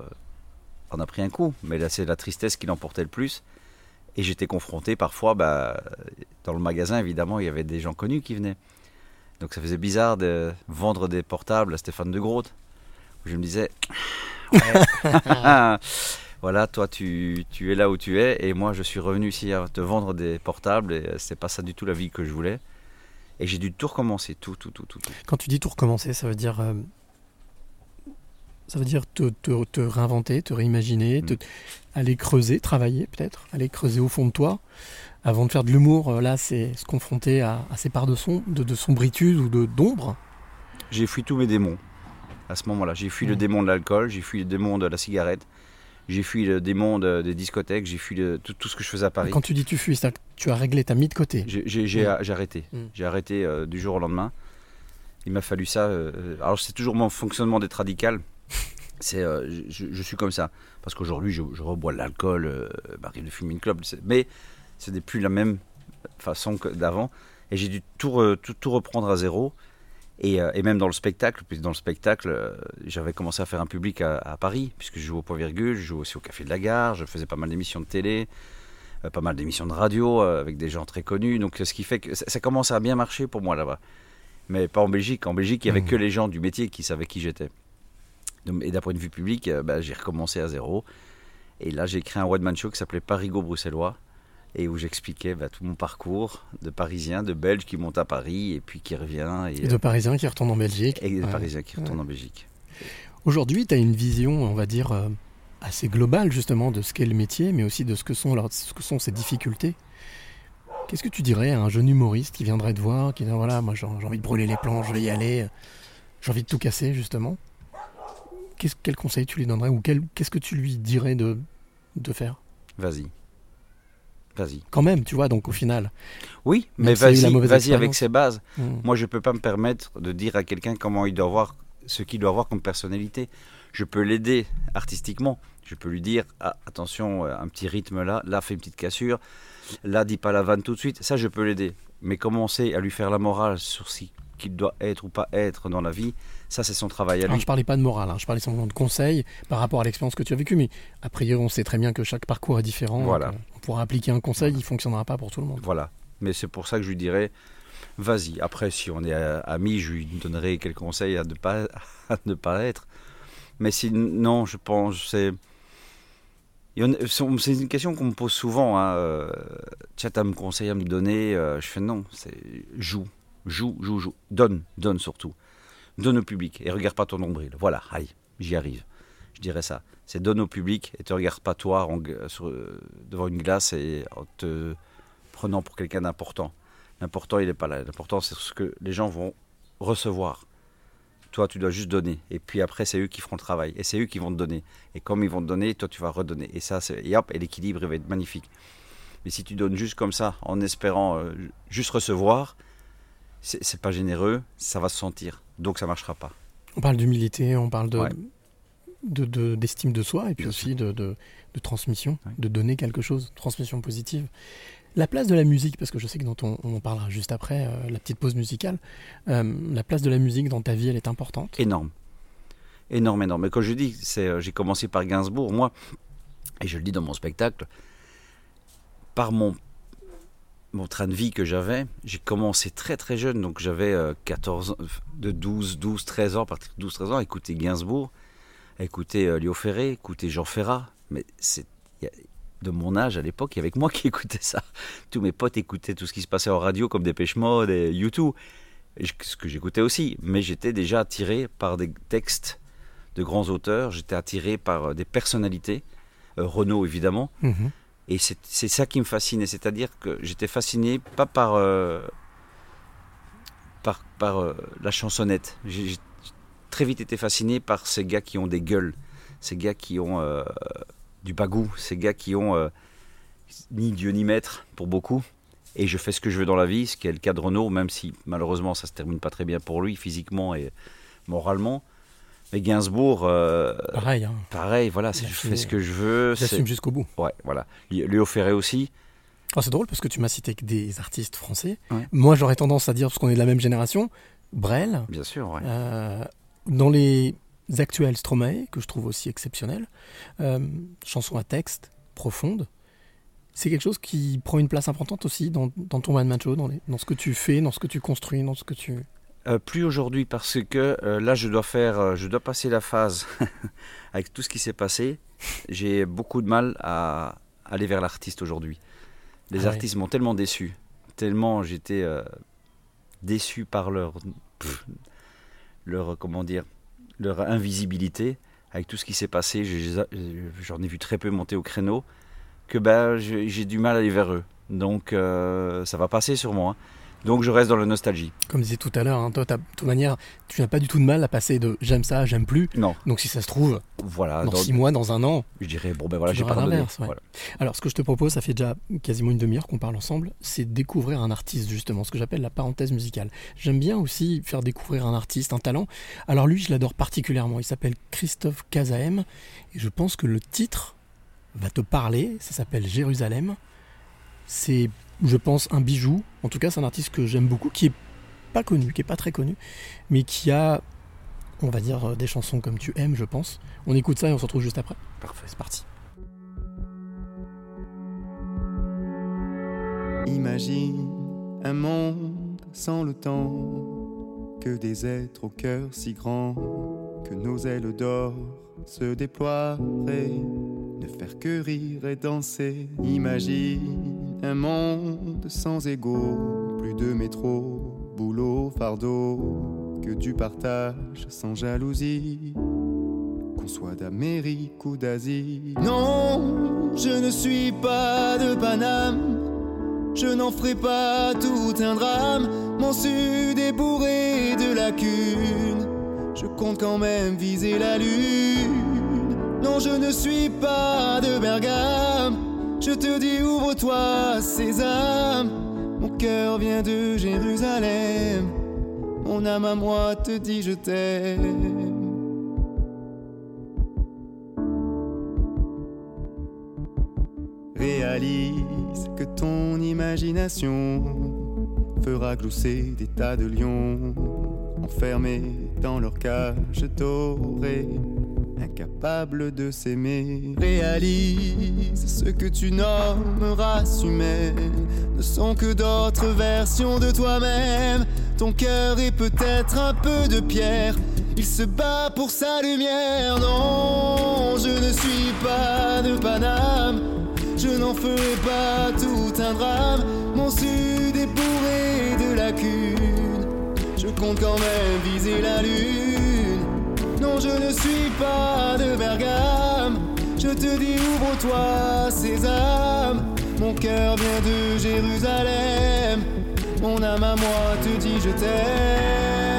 en a pris un coup, mais là c'est la tristesse qui l'emportait le plus. Et j'étais confronté parfois, bah, dans le magasin évidemment, il y avait des gens connus qui venaient. Donc ça faisait bizarre de vendre des portables à Stéphane de Groot. Je me disais, ouais. voilà, toi tu, tu es là où tu es, et moi je suis revenu ici à te vendre des portables, et euh, c'est pas ça du tout la vie que je voulais. Et j'ai dû tout recommencer, tout, tout, tout, tout. tout. Quand tu dis tout recommencer, ça veut dire. euh, ça veut dire te, te- te réinventer, te réimaginer, te- Mm. aller creuser, travailler peut-être, aller creuser au fond de toi. Avant de faire de l'humour, euh, là, c'est se confronter à, à ces parts de, son, de, de sombritude ou de d'ombre. J'ai fui tous mes démons à ce moment-là. J'ai fui le Mhm. démon de l'alcool, j'ai fui le démon de la cigarette, j'ai fui le démon de- des discothèques, j'ai fui le- tout, tout ce que je faisais à Paris. Quand tu dis tu fuis, c'est-à-dire que tu as réglé, tu as mis de côté. Mm. j'ai arrêté. Mm. J'ai arrêté euh, du jour au lendemain. Il m'a fallu ça. euh, alors c'est toujours mon fonctionnement d'être radical. C'est, euh, je, je suis comme ça parce qu'aujourd'hui je, je rebois de l'alcool, euh, m'arrive de fumer une clope, mais ce n'est plus la même façon que d'avant. Et j'ai dû tout, re- tout, tout reprendre à zéro. Et, euh, et même dans le spectacle, puis dans le spectacle, euh, j'avais commencé à faire un public à, à Paris, puisque je jouais au point virgule, je jouais aussi au Café de la Gare, je faisais pas mal d'émissions de télé, pas mal d'émissions de radio avec des gens très connus. Donc ce qui fait que ça, ça commence à bien marcher pour moi là-bas. Mais pas en Belgique. En Belgique, il n'y avait Mhm. que les gens du métier qui savaient qui j'étais. Et d'un point de vue public, euh, bah, j'ai recommencé à zéro. Et là, j'ai créé un one-man show qui s'appelait Parigo Bruxellois, et où j'expliquais bah, tout mon parcours de Parisien, de Belge qui monte à Paris et puis qui revient. Et, de Parisien qui retourne en Belgique. Et de Ouais. Parisien qui retourne Ouais. en Belgique. Aujourd'hui, tu as une vision, on va dire, euh, assez globale justement de ce qu'est le métier, mais aussi de ce que sont, leurs- ce que sont ses difficultés. Qu'est-ce que tu dirais à un jeune humoriste qui viendrait te voir, qui dit voilà, moi j'ai j'ai envie de brûler les plans, je vais y aller, euh, j'ai envie de tout casser justement? Quel conseil tu lui donnerais ou qu'est-ce que tu lui dirais de, de faire? Vas-y. Vas-y. Quand même, tu vois, donc au final. Oui, mais vas-y, avec ses bases. hmm. Moi, je peux pas me permettre de dire à quelqu'un comment il doit voir, ce qu'il doit avoir comme personnalité. Je peux l'aider artistiquement. Je peux lui dire ah, attention, euh, un petit rythme là, là fais une petite cassure, là dis pas la vanne tout de suite. Ça, je peux l'aider. Mais commencer à lui faire la morale sur ce qu'il doit être ou pas être dans la vie, ça, c'est son travail à Alors, lui. je parlais pas de morale, hein, je parlais simplement de conseils par rapport à l'expérience que tu as vécue, mais a priori on sait très bien que chaque parcours est différent. Voilà. on pourra appliquer un conseil, il fonctionnera pas pour tout le monde. Voilà. Mais c'est pour ça que je lui dirais, vas-y. Après, si on est euh, amis, je lui donnerai quelques conseils à ne pas, à ne pas être. Mais sinon, je pense, c'est... C'est une question qu'on me pose souvent. Hein. euh, Tu as un conseil à me donner euh, Je fais non, c'est joue, joue, joue, joue. Donne, donne surtout. Donne au public et regarde pas ton nombril. Voilà, aïe, j'y arrive. Je dirais ça. C'est donne au public et te regarde pas toi euh, devant une glace et en te prenant pour quelqu'un d'important. L'important, il n'est pas là. L'important, c'est ce que les gens vont recevoir. Toi, tu dois juste donner. Et puis après, c'est eux qui feront le travail. Et c'est eux qui vont te donner. Et comme ils vont te donner, toi, tu vas redonner. Et ça, c'est, et hop, et l'équilibre, il va être magnifique. Mais si tu donnes juste comme ça, en espérant euh, juste recevoir, c'est, pas généreux, ça va se sentir. Donc, ça marchera pas. On parle d'humilité, on parle de, Ouais. de- de- d'estime de, soi et puis Bien aussi de, de- transmission, Ouais. de donner quelque chose, transmission positive. La place de la musique, parce que je sais que dans ton, on en parlera juste après, euh, la petite pause musicale, euh, la place de la musique dans ta vie, elle est importante. énorme. Énorme, énorme. Mais quand je dis, c'est, euh, j'ai commencé par Gainsbourg, moi, et je le dis dans mon spectacle, par mon, mon train de vie que j'avais, j'ai commencé très très jeune, donc j'avais euh, 14 ans, de 12, 12, 13 ans, à partir de 12, 13 ans, à écouter Gainsbourg, écouter euh, Léo Ferré, écouter Jean Ferrat, mais c'est de mon âge à l'époque, il y avait moi qui écoutais ça. Tous mes potes écoutaient tout ce qui se passait en radio, comme Dépêche Mode et YouTube, ce que j'écoutais aussi, mais j'étais déjà attiré par des textes de grands auteurs, j'étais attiré par euh, des personnalités, euh, Renaud évidemment, Mhm. Et c'est ça qui me fascinait, c'est-à-dire que j'étais fasciné pas par, euh, par, euh, la chansonnette, j'ai très vite été fasciné par ces gars qui ont des gueules, ces gars qui ont euh, du bagou, ces gars qui ont ni Dieu ni maître pour beaucoup, et je fais ce que je veux dans la vie, ce qui est le cas de Renaud, même si malheureusement ça se termine pas très bien pour lui physiquement et moralement. Mais Gainsbourg, euh, Pareil, hein, pareil, voilà, je fais ce que je veux. j'assume jusqu'au bout. Ouais, voilà. Léo Ferré aussi. Ah, c'est drôle parce que tu m'as cité que des artistes français. Ouais. Moi, j'aurais tendance à dire, parce qu'on est de la même génération, Brel, Bien sûr, ouais. Euh, dans les actuels Stromae, que je trouve aussi exceptionnel, euh, chanson à texte profonde, c'est quelque chose qui prend une place importante aussi dans, dans ton one-man show, dans, les- dans ce que tu fais, dans ce que tu construis, dans ce que tu... Euh, plus aujourd'hui parce que euh, là je dois faire, euh, je dois passer la phase avec tout ce qui s'est passé. J'ai beaucoup de mal à aller vers l'artiste aujourd'hui. Les Ah artistes m'ont tellement déçu, tellement j'étais déçu par leur, pff, leur comment dire, leur invisibilité avec tout ce qui s'est passé. J'en ai vu très peu monter au créneau que ben j'ai du mal à aller vers eux. Donc ça va passer sur moi. Donc je reste dans la nostalgie. Comme disais tout à l'heure, hein, toi, de toute manière, tu n'as pas du tout de mal à passer de j'aime ça, j'aime plus. Non, Donc si ça se trouve, voilà. dans dans- six mois, dans un an, Je dirais, bon ben voilà, j'ai pas l'inverse, ouais. Voilà. Alors, ce que je te propose, ça fait déjà quasiment une demi-heure qu'on parle ensemble, c'est découvrir un artiste, justement, ce que j'appelle la parenthèse musicale. J'aime bien aussi faire découvrir un artiste, un talent. Alors, lui, je l'adore particulièrement. Il s'appelle Christophe Kazaem, et je pense que le titre va te parler. Ça s'appelle Jérusalem. C'est, je pense, un bijou. En tout cas, c'est un artiste que j'aime beaucoup, qui est pas connu, qui est pas très connu, mais qui a, on va dire, euh, des chansons comme tu aimes, je pense. On écoute ça et on se retrouve juste après. Parfait. C'est parti. Imagine un monde sans le temps, que des êtres au cœur si grand, que nos ailes d'or se déploieraient, ne faire que rire et danser. Imagine un monde sans égaux, plus de métro, boulot, fardeau, que du partage sans jalousie, qu'on soit d'Amérique ou d'Asie. Non, je ne suis pas de Paname, je n'en ferai pas tout un drame, mon sud est bourré de lacunes, je compte quand même viser la lune. Non, je ne suis pas de Bergame. Je te dis, ouvre-toi, Sésame. Mon cœur vient de Jérusalem. Mon âme à moi te dit, je t'aime. Réalise que ton imagination fera glousser des tas de lions enfermés dans leur cage dorée incapable de s'aimer. Réalise ce que tu nommes race humaine ne sont que d'autres versions de toi-même. Ton cœur est peut-être un peu de pierre. Il se bat pour sa lumière. Non, je ne suis pas de Paname. Je n'en ferai pas tout un drame. Mon sud est bourré de lacunes. Je compte quand même viser la lune. Je ne suis pas de Bergame. Je te dis, ouvre-toi, Sésame. Mon cœur vient de Jérusalem. Mon âme à moi te dit, je t'aime.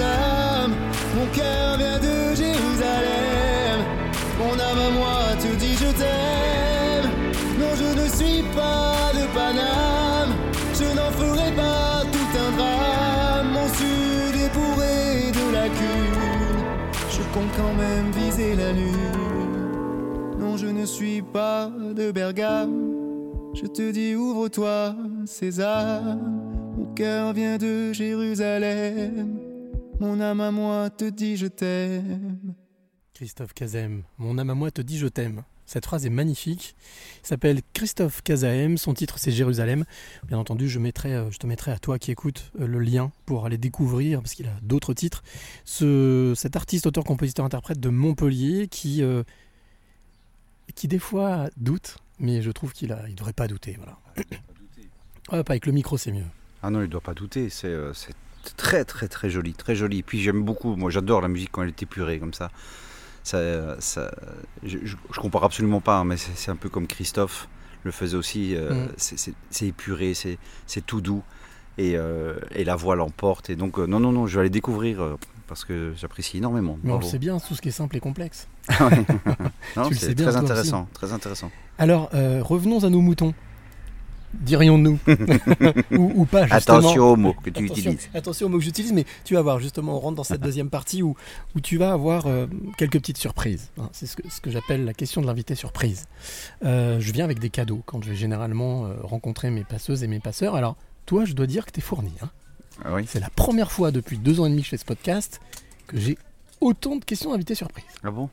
Mon cœur vient de Jérusalem. Mon âme à moi te dit, je t'aime. Non, je ne suis pas de Paname. Je n'en ferai pas tout un drame. Mon sud est bourré de lacunes. Je compte quand même viser la lune. Non, je ne suis pas de Bergame. Je te dis, ouvre-toi, César. Mon cœur vient de Jérusalem. Mon âme à moi te dit, je t'aime. Christophe Kazem, mon âme à moi te dit je t'aime. Cette phrase est magnifique. Il s'appelle Christophe Kazaem. Son titre c'est Jérusalem. Bien entendu, je, mettrai, euh, je te mettrai à toi qui écoutes euh, le lien pour aller découvrir, parce qu'il a d'autres titres, ce, cet artiste, auteur, compositeur, interprète de Montpellier qui, euh, qui des fois doute, mais je trouve qu'il ne il devrait pas douter. Voilà. Ouais, pas avec le micro, c'est mieux. Ah non, il ne doit pas douter. C'est euh, c'est très très très joli, très joli. Puis j'aime beaucoup. Moi, j'adore la musique quand elle est épurée comme ça. ça, ça je, je, compare absolument pas, hein, mais c'est un peu comme Christophe le faisait aussi. euh, Mm. c'est- épuré, c'est tout doux. Et, euh, et la voix l'emporte. Et donc, euh, non, non, non, je vais aller découvrir euh, parce que j'apprécie énormément. Mais on le sait bien, tout ce qui est simple et complexe. Non, Tu le c'est sais bien, très intéressant, très intéressant. Alors, revenons à nos moutons. Dirions-nous. ou, ou pas, justement. Attention aux mots que tu Attention, utilises. attention aux mots que j'utilise, mais tu vas voir, justement, on rentre dans cette deuxième partie où, où tu vas avoir euh, quelques petites surprises. hein. C'est ce que, ce que j'appelle la question de l'invité surprise. Euh, je viens avec des cadeaux quand je vais généralement euh, rencontrer mes passeuses et mes passeurs. Alors, toi, je dois dire que tu es fourni. hein. Ah oui. C'est la première fois depuis deux ans et demi que je fais ce podcast que j'ai autant de questions d'invités surprises. Ah bon?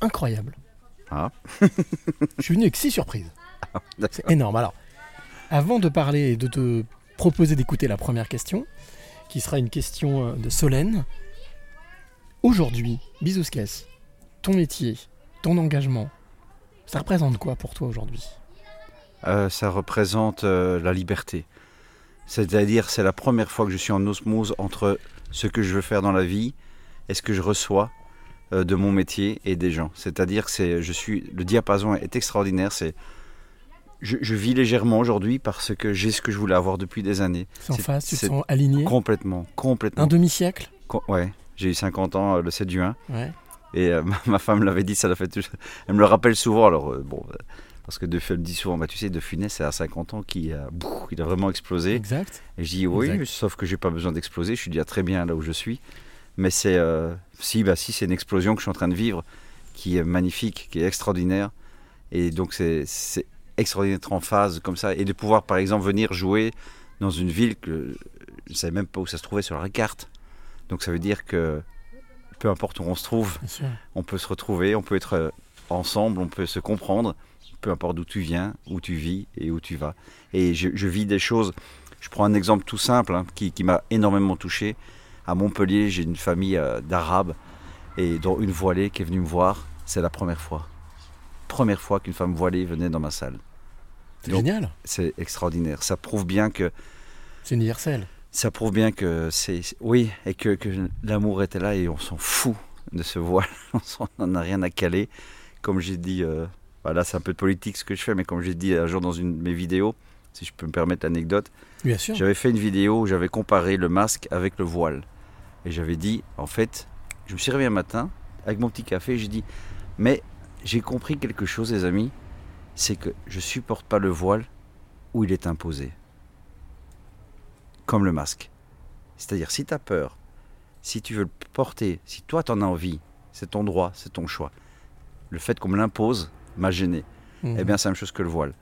Incroyable. Ah. je suis venu avec six surprises. d'accord. C'est énorme. Alors, avant de parler et de te proposer d'écouter la première question, qui sera une question euh, de Solène, aujourd'hui, Bisouskes, ton métier, ton engagement, ça représente quoi pour toi aujourd'hui? Euh, ça représente euh, la liberté. C'est-à-dire, c'est la première fois que je suis en osmose entre ce que je veux faire dans la vie et ce que je reçois de mon métier et des gens. C'est-à-dire, c'est, je suis, le diapason est extraordinaire. C'est, je, je vis légèrement aujourd'hui parce que j'ai ce que je voulais avoir depuis des années. C'est en face, tu te sens aligné Complètement, complètement. Un demi-siècle ouais, j'ai eu 50 ans euh, le 7 juin. Ouais. Et euh, ma- ma femme l'avait dit, ça l'a fait Elle me le rappelle souvent. Alors, euh, bon, parce que de, me dit souvent, bah, tu sais, De Funès, c'est à 50 ans qu'il a, bouf, il a vraiment explosé. Exact. Et je dis, oui, Exact. sauf que j'ai pas besoin d'exploser. Je suis déjà très bien là où je suis. Mais c'est, euh, si, bah, si, c'est une explosion que je suis en train de vivre, qui est magnifique, qui est extraordinaire. Et donc, c'est extraordinaire d'être en phase comme ça. Et de pouvoir, par exemple, venir jouer dans une ville que je ne savais même pas où ça se trouvait sur la carte. Donc, ça veut dire que peu importe où on se trouve, on peut se retrouver, on peut être euh, ensemble, on peut se comprendre. peu importe d'où tu viens, où tu vis et où tu vas. Et je, je vis des choses. Je prends un exemple tout simple hein, qui, qui m'a énormément touché. À Montpellier, j'ai une famille euh, d'Arabes et dont une voilée qui est venue me voir. C'est la première fois. Première fois qu'une femme voilée venait dans ma salle. C'est génial. C'est extraordinaire. Ça prouve bien que C'est universel. ça prouve bien que c'est oui et que, que l'amour était là et on s'en fout de ce voile. on n'en a rien à caler. Comme j'ai dit, euh, voilà, c'est un peu de politique ce que je fais, mais comme j'ai dit un jour dans une de mes vidéos, si je peux me permettre l'anecdote, j'avais fait une vidéo où j'avais comparé le masque avec le voile. Et j'avais dit, en fait, je me suis réveillé un matin avec mon petit café et j'ai dit, mais j'ai compris quelque chose, les amis, c'est que je supporte pas le voile où il est imposé. Comme le masque. C'est-à-dire, si tu as peur, si tu veux le porter, si toi tu en as envie, c'est ton droit, c'est ton choix. Le fait qu'on me l'impose m'a gêné. Mhm. Eh bien, c'est la même chose que le voile.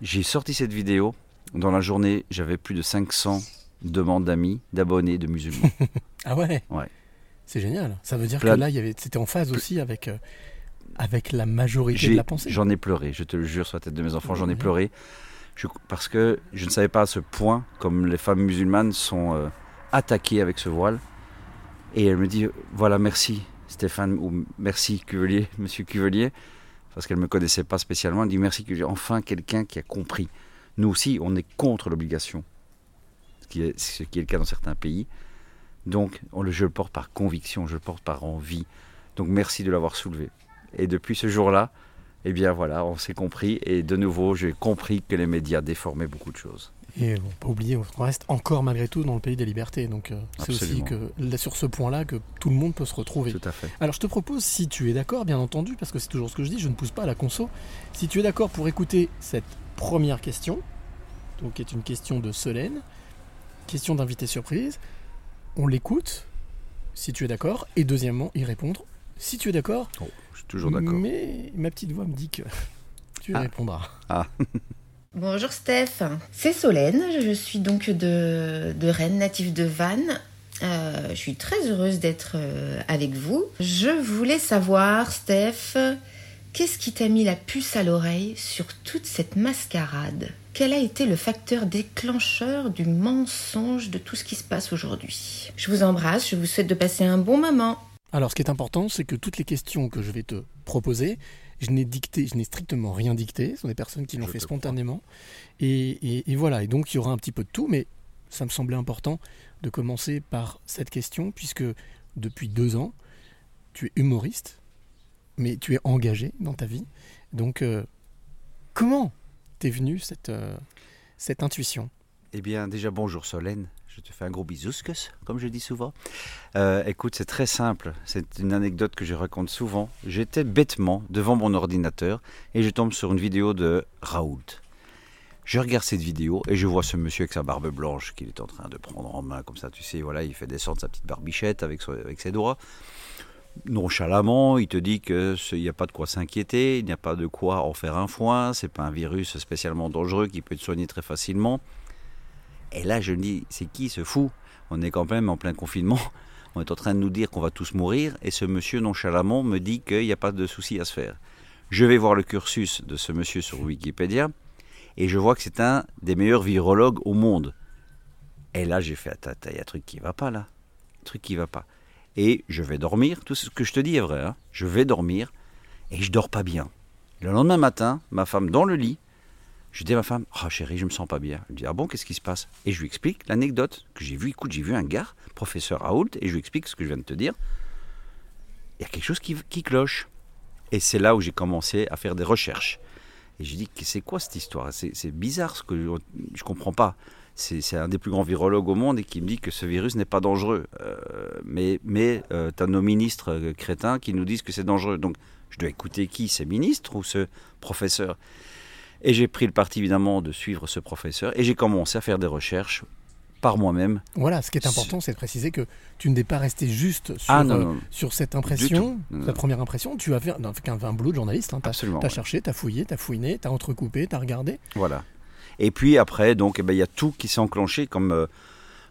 J'ai sorti cette vidéo. Dans la journée, j'avais plus de 500 demandes d'amis, d'abonnés, de musulmans. Ah ouais? Ouais. C'est génial. Ça veut dire que là, c'était en phase aussi avec, euh, avec la majorité de la pensée. J'en ai pleuré, je te le jure sur la tête de mes enfants, j'en ai pleuré. Je- parce que je ne savais pas à ce point comme les femmes musulmanes sont euh, attaquées avec ce voile. Et elle me dit voilà, merci Stéphane, ou merci Cuvelier, monsieur Cuvelier, parce qu'elle ne me connaissait pas spécialement. Elle dit merci Cuvelier, enfin quelqu'un qui a compris. Nous aussi, on est contre l'obligation, ce qui est, ce qui est le cas dans certains pays. Donc, on je le porte par conviction, je le porte par envie. Donc, merci de l'avoir soulevé. Et depuis ce jour-là, eh bien voilà, on s'est compris. Et de nouveau, j'ai compris que les médias déformaient beaucoup de choses. Et on pas oublier, on reste encore malgré tout dans le pays des libertés. Donc euh, c'est aussi que là, sur ce point-là que tout le monde peut se retrouver. Tout à fait. Alors je te propose, si tu es d'accord, bien entendu, parce que c'est toujours ce que je dis, je ne pousse pas à la conso, si tu es d'accord pour écouter cette première question, donc qui est une question de Solène, question d'invité surprise, on l'écoute, si tu es d'accord, et deuxièmement, y répondre, si tu es d'accord. Suis toujours d'accord. Mais ma petite voix me dit que tu Ah. répondras. Ah, Bonjour Steph, c'est Solène, je suis donc de, de Rennes, native de Vannes. Euh, je suis très heureuse d'être euh, avec vous. Je voulais savoir, Steph, qu'est-ce qui t'a mis la puce à l'oreille sur toute cette mascarade? Quel a été le facteur déclencheur du mensonge de tout ce qui se passe aujourd'hui? Je vous embrasse, je vous souhaite de passer un bon moment. Alors, ce qui est important, c'est que toutes les questions que je vais te proposer, je n'ai dicté, je n'ai strictement rien dicté. Ce sont des personnes qui l'ont fait spontanément. Et, et- et voilà. Et donc, il y aura un petit peu de tout, mais ça me semblait important de commencer par cette question, puisque depuis deux ans, tu es humoriste, mais tu es engagé dans ta vie. Donc, euh, comment t'es venue cette, euh, cette intuition? Eh bien, déjà, bonjour Solène. Je te fais un gros bisouscus, comme je dis souvent. Euh, écoute, c'est très simple. C'est une anecdote que je raconte souvent. J'étais bêtement devant mon ordinateur et je tombe sur une vidéo de Raoult. Je regarde cette vidéo et je vois ce monsieur avec sa barbe blanche qu'il est en train de prendre en main, comme ça, tu sais, voilà, il fait descendre sa petite barbichette avec, avec ses doigts. Nonchalamment, il te dit qu'il n'y a pas de quoi s'inquiéter, il n'y a pas de quoi en faire un foin, c'est pas un virus spécialement dangereux qui peut être soigné très facilement. Et là, je me dis, c'est qui ce fou? On est quand même en plein confinement. On est en train de nous dire qu'on va tous mourir. Et ce monsieur nonchalamment me dit qu'il n'y a pas de souci à se faire. Je vais voir le cursus de ce monsieur sur Wikipédia. Et je vois que c'est un des meilleurs virologues au monde. Et là, j'ai fait, attends, il y a un truc qui va pas là. Un truc qui va pas. Et je vais dormir. Tout ce que je te dis est vrai. hein. Je vais dormir. Et je dors pas bien. Le lendemain matin, ma femme dans le lit, je dis à ma femme, oh chérie, je me sens pas bien. Elle me dit, ah bon, qu'est-ce qui se passe? Et je lui explique l'anecdote que j'ai vue. Écoute, j'ai vu un gars, professeur Raoult, et je lui explique ce que je viens de te dire. Il y a quelque chose qui, cloche. Et c'est là où j'ai commencé à faire des recherches. Et j'ai dit, c'est quoi cette histoire? C'est bizarre, ce que je, je comprends pas. C'est un des plus grands virologues au monde et qui me dit que ce virus n'est pas dangereux. Euh, mais mais tu as nos ministres euh, crétins qui nous disent que c'est dangereux. Donc je dois écouter qui? Ces ministres ou ce professeur? Et j'ai pris le parti évidemment de suivre ce professeur et j'ai commencé à faire des recherches par moi-même. Voilà, ce qui est important, c'est de préciser que tu n'es pas resté juste sur, Ah, non, euh, sur cette impression, non. première impression. Tu as fait un, un, un boulot de journaliste. Hein, tu as, Absolument, ouais. cherché, tu as fouillé, tu as fouiné, tu as entrecoupé, tu as regardé. Voilà. Et puis après, donc, eh ben, il y a tout qui s'est enclenché, comme euh,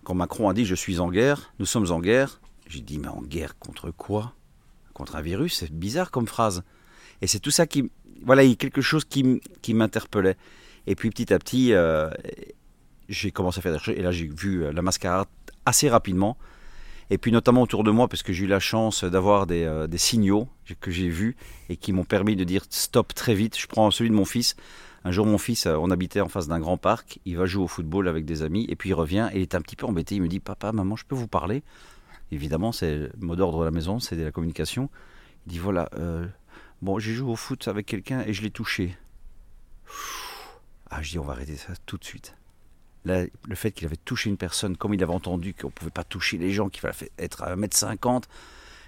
quand Macron a dit Je suis en guerre, nous sommes en guerre. J'ai dit Mais en guerre contre quoi? Contre un virus? C'est bizarre comme phrase. Et c'est tout ça qui. Voilà, il y a quelque chose qui, qui m'interpellait. Et puis petit à petit, euh, j'ai commencé à faire des recherches. Et là, j'ai vu euh, la mascarade assez rapidement. Et puis notamment autour de moi, parce que j'ai eu la chance d'avoir des, euh, des signaux que j'ai vus et qui m'ont permis de dire stop très vite. Je prends celui de mon fils. Un jour, mon fils, on habitait en face d'un grand parc. Il va jouer au football avec des amis. Et puis il revient et il est un petit peu embêté. Il me dit Papa, maman, je peux vous parler? Évidemment, c'est le mot d'ordre à la maison, c'est de la communication. Il dit Voilà, bon, j'ai joué au foot avec quelqu'un et je l'ai touché. Ah, je dis On va arrêter ça tout de suite. Là, le fait qu'il avait touché une personne, comme il avait entendu qu'on ne pouvait pas toucher les gens, qu'il fallait être à 1m50,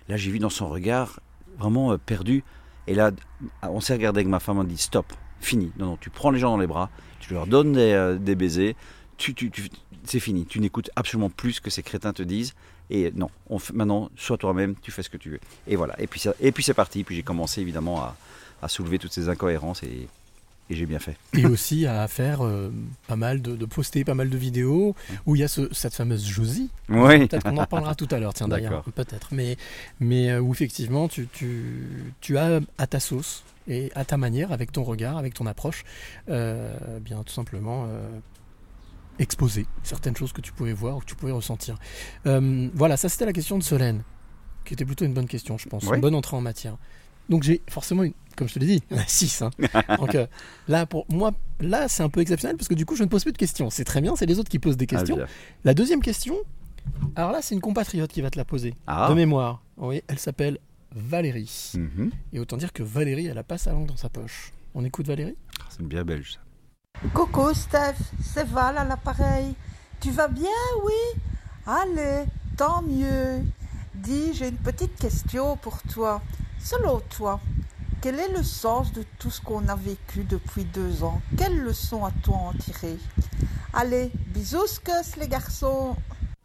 là, j'ai vu dans son regard vraiment euh, perdu. Et là, on s'est regardé avec ma femme, on dit stop, fini. Non, non, tu prends les gens dans les bras, tu leur donnes des, euh, baisers, c'est fini. Tu n'écoutes absolument plus ce que ces crétins te disent. Et non, on fait- maintenant, sois toi-même, tu fais ce que tu veux. Et voilà. Et puis, ça- et puis c'est parti. Puis j'ai commencé évidemment à, à soulever toutes ces incohérences et, et j'ai bien fait. Et aussi à faire euh, pas mal de, de poster pas mal de vidéos où il y a ce- cette fameuse Josie. Oui. Peut-être qu'on en parlera tout à l'heure, tiens d'ailleurs. D'accord. Peut-être. Mais, mais euh, où effectivement tu, tu, tu as à ta sauce et à ta manière, avec ton regard, avec ton approche, euh, bien tout simplement euh, exposer certaines choses que tu pouvais voir ou que tu pouvais ressentir. Euh, voilà, ça c'était la question de Solène, qui était plutôt une bonne question, je pense. Ouais. Une bonne entrée en matière. Donc j'ai forcément, une, comme je te l'ai dit, 6. Donc euh, là, pour moi, là c'est un peu exceptionnel parce que du coup je ne pose plus de questions. C'est très bien, c'est les autres qui posent des Ah, questions. la deuxième question, alors là c'est une compatriote qui va te la poser. Ah. De mémoire. Oui, elle s'appelle Valérie. Mhm. Et autant dire que Valérie, elle a pas sa langue dans sa poche. On écoute Valérie? C'est bien belge. ça. Coucou Steph, c'est Val à l'appareil. Tu vas bien, oui? Allez, tant mieux. Dis, j'ai une petite question pour toi. Selon toi, quel est le sens de tout ce qu'on a vécu depuis deux ans? Quelle leçon as-tu en tiré Allez, bisous, que les garçons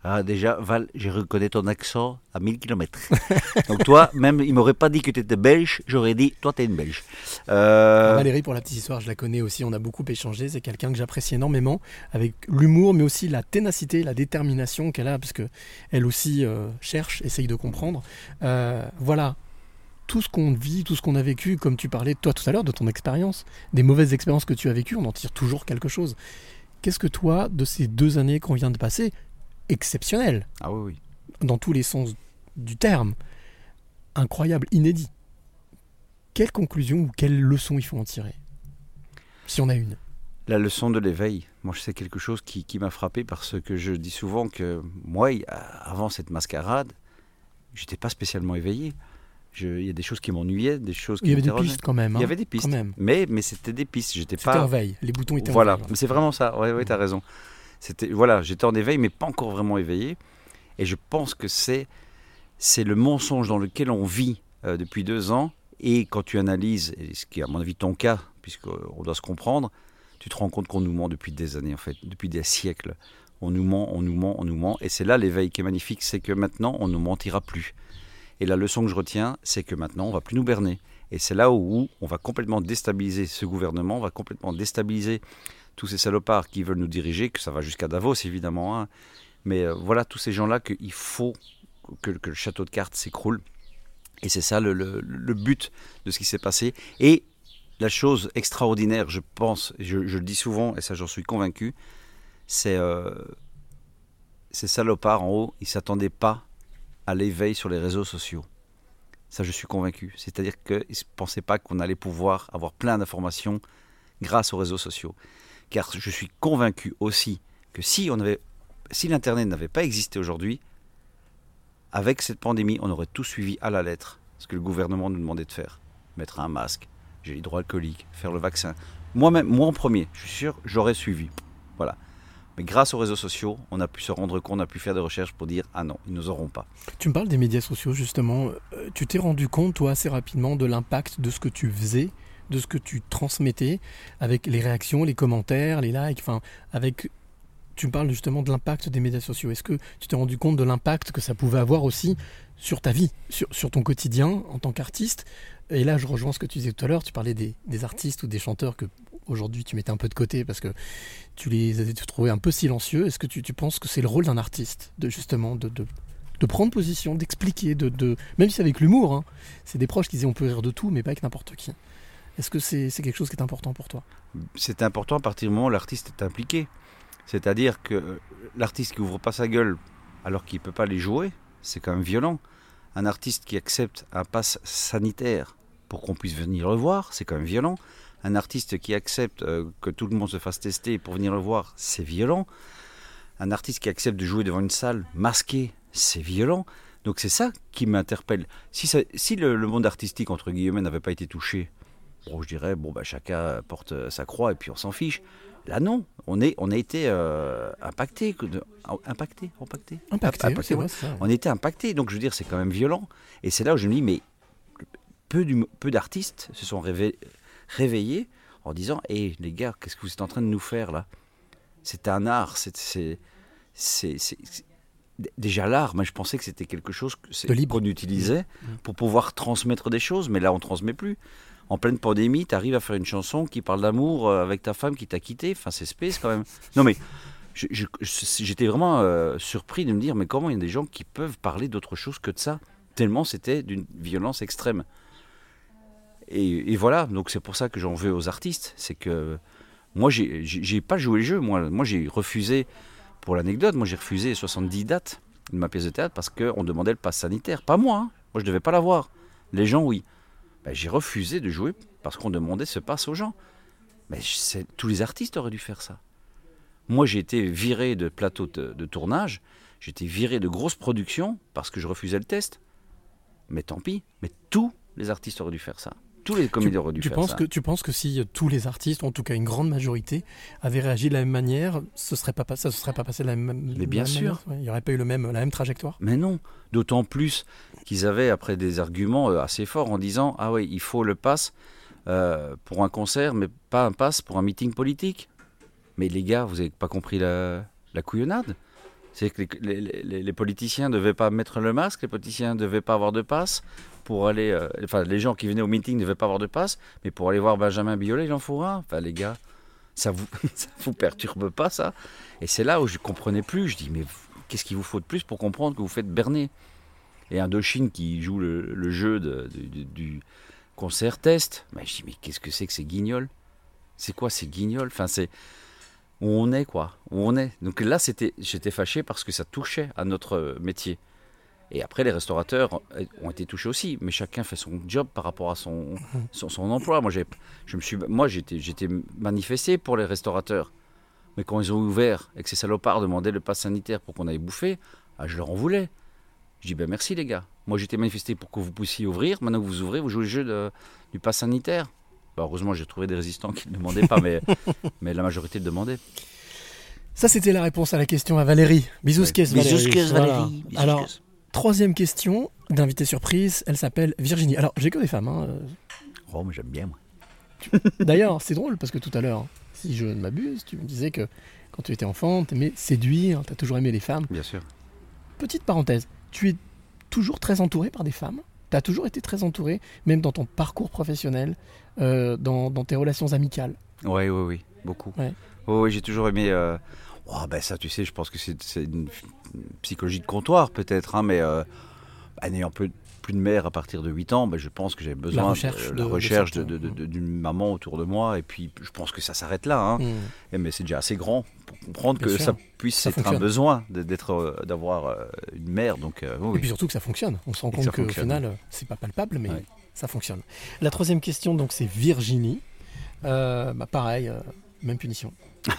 Ah, déjà, Val, j'ai reconnu ton accent à 1000 km. Donc toi, même, il m'aurait pas dit que tu étais belge, j'aurais dit, toi, tu es une belge. Euh, Valérie, pour la petite histoire, je la connais aussi, on a beaucoup échangé. C'est quelqu'un que j'apprécie énormément, avec l'humour, mais aussi la ténacité, la détermination qu'elle a, parce que elle aussi euh, cherche, essaye de comprendre. Euh, voilà, tout ce qu'on vit, tout ce qu'on a vécu, comme tu parlais toi tout à l'heure de ton expérience, des mauvaises expériences que tu as vécues, on en tire toujours quelque chose. Qu'est-ce que toi, de ces deux années qu'on vient de passer, exceptionnelles, Ah oui, oui. dans tous les sens du terme, incroyable, inédit. Quelle conclusion ou quelle leçon il faut en tirer Si on a une? La leçon de l'éveil, moi c'est quelque chose qui, qui m'a frappé parce que je dis souvent que moi, avant cette mascarade, j'étais pas spécialement éveillé. Je- Il y a des choses qui m'ennuyaient, des choses qui Il y avait des pistes quand même. Il y hein, avait des pistes, Quand même. mais, mais c'était des pistes. J'étais C'était pas en veille. Les boutons étaient Voilà, mais c'est vraiment ça. Ouais, ouais, t'as raison. C'était voilà, j'étais en éveil, mais pas encore vraiment éveillé. Et je pense que c'est c'est le mensonge dans lequel on vit euh, depuis deux ans. Et quand tu analyses, ce qui est à mon avis ton cas, puisqu'on doit se comprendre, tu te rends compte qu'on nous ment depuis des années, en fait, depuis des siècles. On nous ment, on nous ment, on nous ment. Et c'est là l'éveil qui est magnifique, c'est que maintenant, on ne mentira plus. Et la leçon que je retiens, c'est que maintenant, on va plus nous berner. Et c'est là où on va complètement déstabiliser ce gouvernement, on va complètement déstabiliser tous ces salopards qui veulent nous diriger, que ça va jusqu'à Davos évidemment. hein. Mais euh, voilà, tous ces gens-là qu'il faut que, le château de cartes s'écroule. Et c'est ça le, but de ce qui s'est passé. Et la chose extraordinaire, je pense, je le dis souvent, et ça j'en suis convaincu, c'est euh, ces salopards en haut, ils ne s'attendaient pas à l'éveil sur les réseaux sociaux. Ça, je suis convaincu. C'est-à-dire qu'ils ne pensaient pas qu'on allait pouvoir avoir plein d'informations grâce aux réseaux sociaux. Car je suis convaincu aussi que si, l'Internet n'avait pas existé aujourd'hui, avec cette pandémie, on aurait tout suivi à la lettre ce que le gouvernement nous demandait de faire. Mettre un masque, j'ai l'hydroalcoolique, faire le vaccin. Moi-même, moi en premier, je suis sûr, j'aurais suivi. Voilà. Mais grâce aux réseaux sociaux, on a pu se rendre compte, on a pu faire des recherches pour dire ah non, ils nous auront pas. Tu me parles des médias sociaux justement. Euh, Tu t'es rendu compte, toi, assez rapidement de l'impact de ce que tu faisais, de ce que tu transmettais, avec les réactions, les commentaires, les likes, enfin, avec. Tu parles justement de l'impact des médias sociaux. Est-ce que tu t'es rendu compte de l'impact que ça pouvait avoir aussi sur ta vie, sur, ton quotidien en tant qu'artiste? Et là, je rejoins ce que tu disais tout à l'heure. Tu parlais des, artistes ou des chanteurs que aujourd'hui tu mettais un peu de côté parce que tu les as trouvés un peu silencieux. Est-ce que tu, penses que c'est le rôle d'un artiste de justement de, de prendre position, d'expliquer, de, même si avec l'humour, hein. c'est des proches qui disaient on peut rire de tout, mais pas avec n'importe qui? Est-ce que c'est quelque chose qui est important pour toi? C'est important à partir du moment où l'artiste est impliqué. C'est-à-dire que l'artiste qui ouvre pas sa gueule alors qu'il peut pas les jouer, c'est quand même violent. Un artiste qui accepte un pass sanitaire pour qu'on puisse venir le voir, c'est quand même violent. Un artiste qui accepte euh, que tout le monde se fasse tester pour venir le voir, c'est violent. Un artiste qui accepte de jouer devant une salle masquée, c'est violent. Donc c'est ça qui m'interpelle. Si, le monde artistique, entre guillemets, n'avait pas été touché, je dirais, bon, bah, chacun porte euh, sa croix et puis on s'en fiche. Là, non. On, est, on a été euh, impacté. impacté Impacté Impacté, Impacté, ouais. ça, ouais. On été impacté. Donc je veux dire, c'est quand même violent. Et c'est là où je me dis, mais peu, d'artistes se sont réve- réveillés en disant Hé les gars, qu'est-ce que vous êtes en train de nous faire là? C'est un art. C'est, Déjà l'art, moi je pensais que c'était quelque chose que qu'on utilisait Mmh. pour pouvoir transmettre des choses, mais là on transmet plus. En pleine pandémie, tu arrives à faire une chanson qui parle d'amour euh, avec ta femme qui t'a quitté. Enfin, c'est space quand même. Non mais j'étais vraiment euh, surpris de me dire mais comment il y a des gens qui peuvent parler d'autre chose que de ça? Tellement c'était d'une violence extrême. Et, et voilà, donc c'est pour ça que j'en veux aux artistes, c'est que moi j'ai pas joué le jeu, moi, moi j'ai refusé, pour l'anecdote, moi j'ai refusé 70 dates de ma pièce de théâtre parce qu'on demandait le pass sanitaire, pas moi, hein. moi je devais pas l'avoir, les gens oui. Ben, j'ai refusé de jouer parce qu'on demandait ce pass aux gens. Mais tous les artistes auraient dû faire ça. Moi, j'ai été viré de plateau de, de tournage, j'ai été viré de grosses productions parce que je refusais le test. Mais tant pis, mais tous les artistes auraient dû faire ça. Tous les comédiens auraient dû tu faire penses ça. que tu penses que si euh, tous les artistes, en tout cas une grande majorité, avaient réagi de la même manière, ce serait pas ça se serait pas passé de la même. Mais bien même sûr. manière Il n'y aurait pas eu le même la même trajectoire. Mais non, d'autant plus qu'ils avaient après des arguments euh, assez forts en disant ah oui, il faut le pass euh, pour un concert, mais pas un pass pour un meeting politique. Mais les gars, vous n'avez pas compris la, la couillonnade? C'est que les, politiciens ne devaient pas mettre le masque, les politiciens ne devaient pas avoir de passe pour aller. euh, enfin, les gens qui venaient au meeting ne devaient pas avoir de passe, mais pour aller voir Benjamin Biolay, il en faut un. Enfin, les gars, ça vous, vous perturbe pas, ça? Et c'est là où je comprenais plus. Je dis, mais qu'est-ce qu'il vous faut de plus pour comprendre que vous faites berner? Et Indochine qui joue le, jeu du concert test. Je dis, mais qu'est-ce que c'est que ces guignols? C'est quoi ces guignols? Enfin, c'est où on est, quoi. Où on est. Donc là, j'étais fâché parce que ça touchait à notre euh, métier. Et après, les restaurateurs ont été touchés aussi, mais chacun fait son job par rapport à son, emploi. Moi, je me suis, moi, j'étais, manifesté pour les restaurateurs. Mais quand ils ont ouvert et que ces salopards demandaient le pass sanitaire pour qu'on aille bouffer, ah, je leur en voulais. Je dis ben merci les gars. Moi j'étais manifesté pour que vous puissiez ouvrir. Maintenant que vous ouvrez, vous jouez le jeu du pass sanitaire. Bah, heureusement j'ai trouvé des résistants qui ne demandaient pas, mais, mais la majorité le demandait. Ça, c'était la réponse à la question à Valérie. Bisous, Ouais. Valérie. Bisous, Voilà. Valérie. Bisous, Alors, troisième question d'invité surprise. Elle s'appelle Virginie. Alors, j'ai que des femmes. hein. Oh, mais j'aime bien moi. D'ailleurs, c'est drôle parce que tout à l'heure, si je ne m'abuse, tu me disais que quand tu étais enfant, tu aimais séduire, tu as toujours aimé les femmes. Bien sûr. Petite parenthèse, tu es toujours très entouré par des femmes? Tu as toujours été très entouré, même dans ton parcours professionnel, euh, dans, dans tes relations amicales Oui, oui, oui, beaucoup. Ouais. Oui, oui, j'ai toujours aimé. euh, oh, ben ça, tu sais, je pense que c'est une, psychologie de comptoir, peut-être, hein, mais euh, bah, n'ayant peu- plus de mère à partir de 8 ans, ben, je pense que j'avais besoin recherche de, de- la recherche d'une maman autour de moi, et puis je pense que ça s'arrête là. hein. Mm. Et mais c'est déjà assez grand pour comprendre Bien que sûr. ça puisse Ça être un besoin d'être, euh, d'avoir une mère. Donc, euh, oui, Et puis surtout que ça fonctionne. On se rend Et compte qu'au final, c'est pas palpable, mais Ouais. Ça fonctionne. La troisième question, donc, c'est Virginie. Euh, bah, pareil, euh, même punition.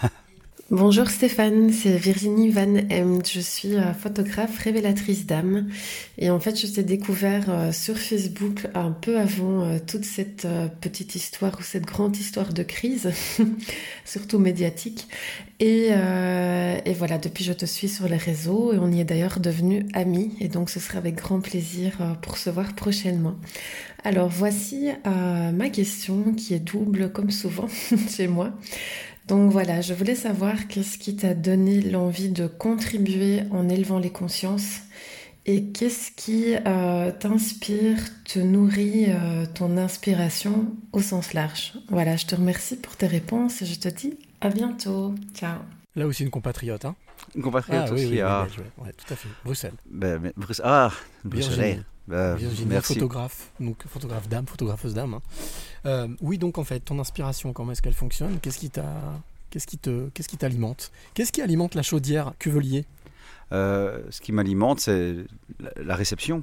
Bonjour Stéphane, c'est Virginie Van Emt. Je suis euh, photographe révélatrice d'âme. Et en fait, je t'ai découvert sur Facebook un peu avant toute cette petite histoire ou cette grande histoire de crise, surtout médiatique. Et, et voilà, depuis, je te suis sur les réseaux et on y est d'ailleurs devenus amis. Et donc, ce sera avec grand plaisir pour se voir prochainement. Alors, voici euh, ma question qui est double comme souvent chez moi. Donc voilà, je voulais savoir qu'est-ce qui t'a donné l'envie de contribuer en élevant les consciences et qu'est-ce qui euh, t'inspire, te nourrit euh, ton inspiration au sens large. Voilà, je te remercie pour tes réponses et je te dis à bientôt. Ciao. Là aussi, une compatriote. Hein Une compatriote Ah, oui, aussi. oui, ah. oui, oui, ouais, tout à fait. Bruxelles. Ben, mais Bruxelles. Ah, Virginie. Bruxelles. Bah, Virginie, photographe, donc photographe d'âme, photographeuse d'âme. hein. Euh, oui, donc en fait, ton inspiration, comment est-ce qu'elle fonctionne? Qu'est-ce qui t'a, qu'est-ce qui te, qu'est-ce qui t'alimente? Qu'est-ce qui alimente la chaudière Cuvelier? Euh, ce qui m'alimente, c'est la, la réception.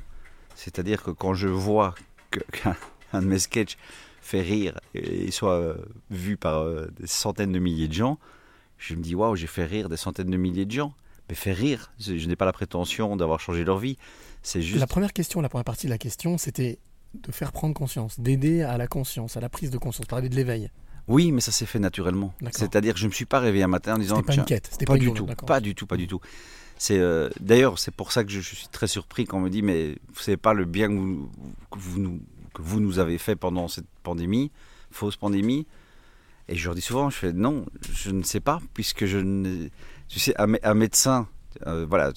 C'est-à-dire que quand je vois qu'un un de mes sketchs fait rire et soit euh, vu par euh, des centaines de milliers de gens, je me dis waouh, j'ai fait rire des centaines de milliers de gens. Mais faire rire, je n'ai pas la prétention d'avoir changé leur vie. C'est juste. La première question, la première partie de la question, c'était de faire prendre conscience, d'aider à la conscience, à la prise de conscience, parler de l'éveil. Oui, mais ça s'est fait naturellement. C'est-à-dire que je ne me suis pas réveillé un matin en disant C'était pas une quête, c'était pas, pas du tout, pas du tout, pas du tout. C'est euh, d'ailleurs c'est pour ça que je, je suis très surpris quand on me dit mais vous savez pas le bien que vous, que vous nous que vous nous avez fait pendant cette pandémie, fausse pandémie. Et je leur dis souvent, je fais non, je ne sais pas puisque je ne, tu sais un, un médecin, euh, voilà,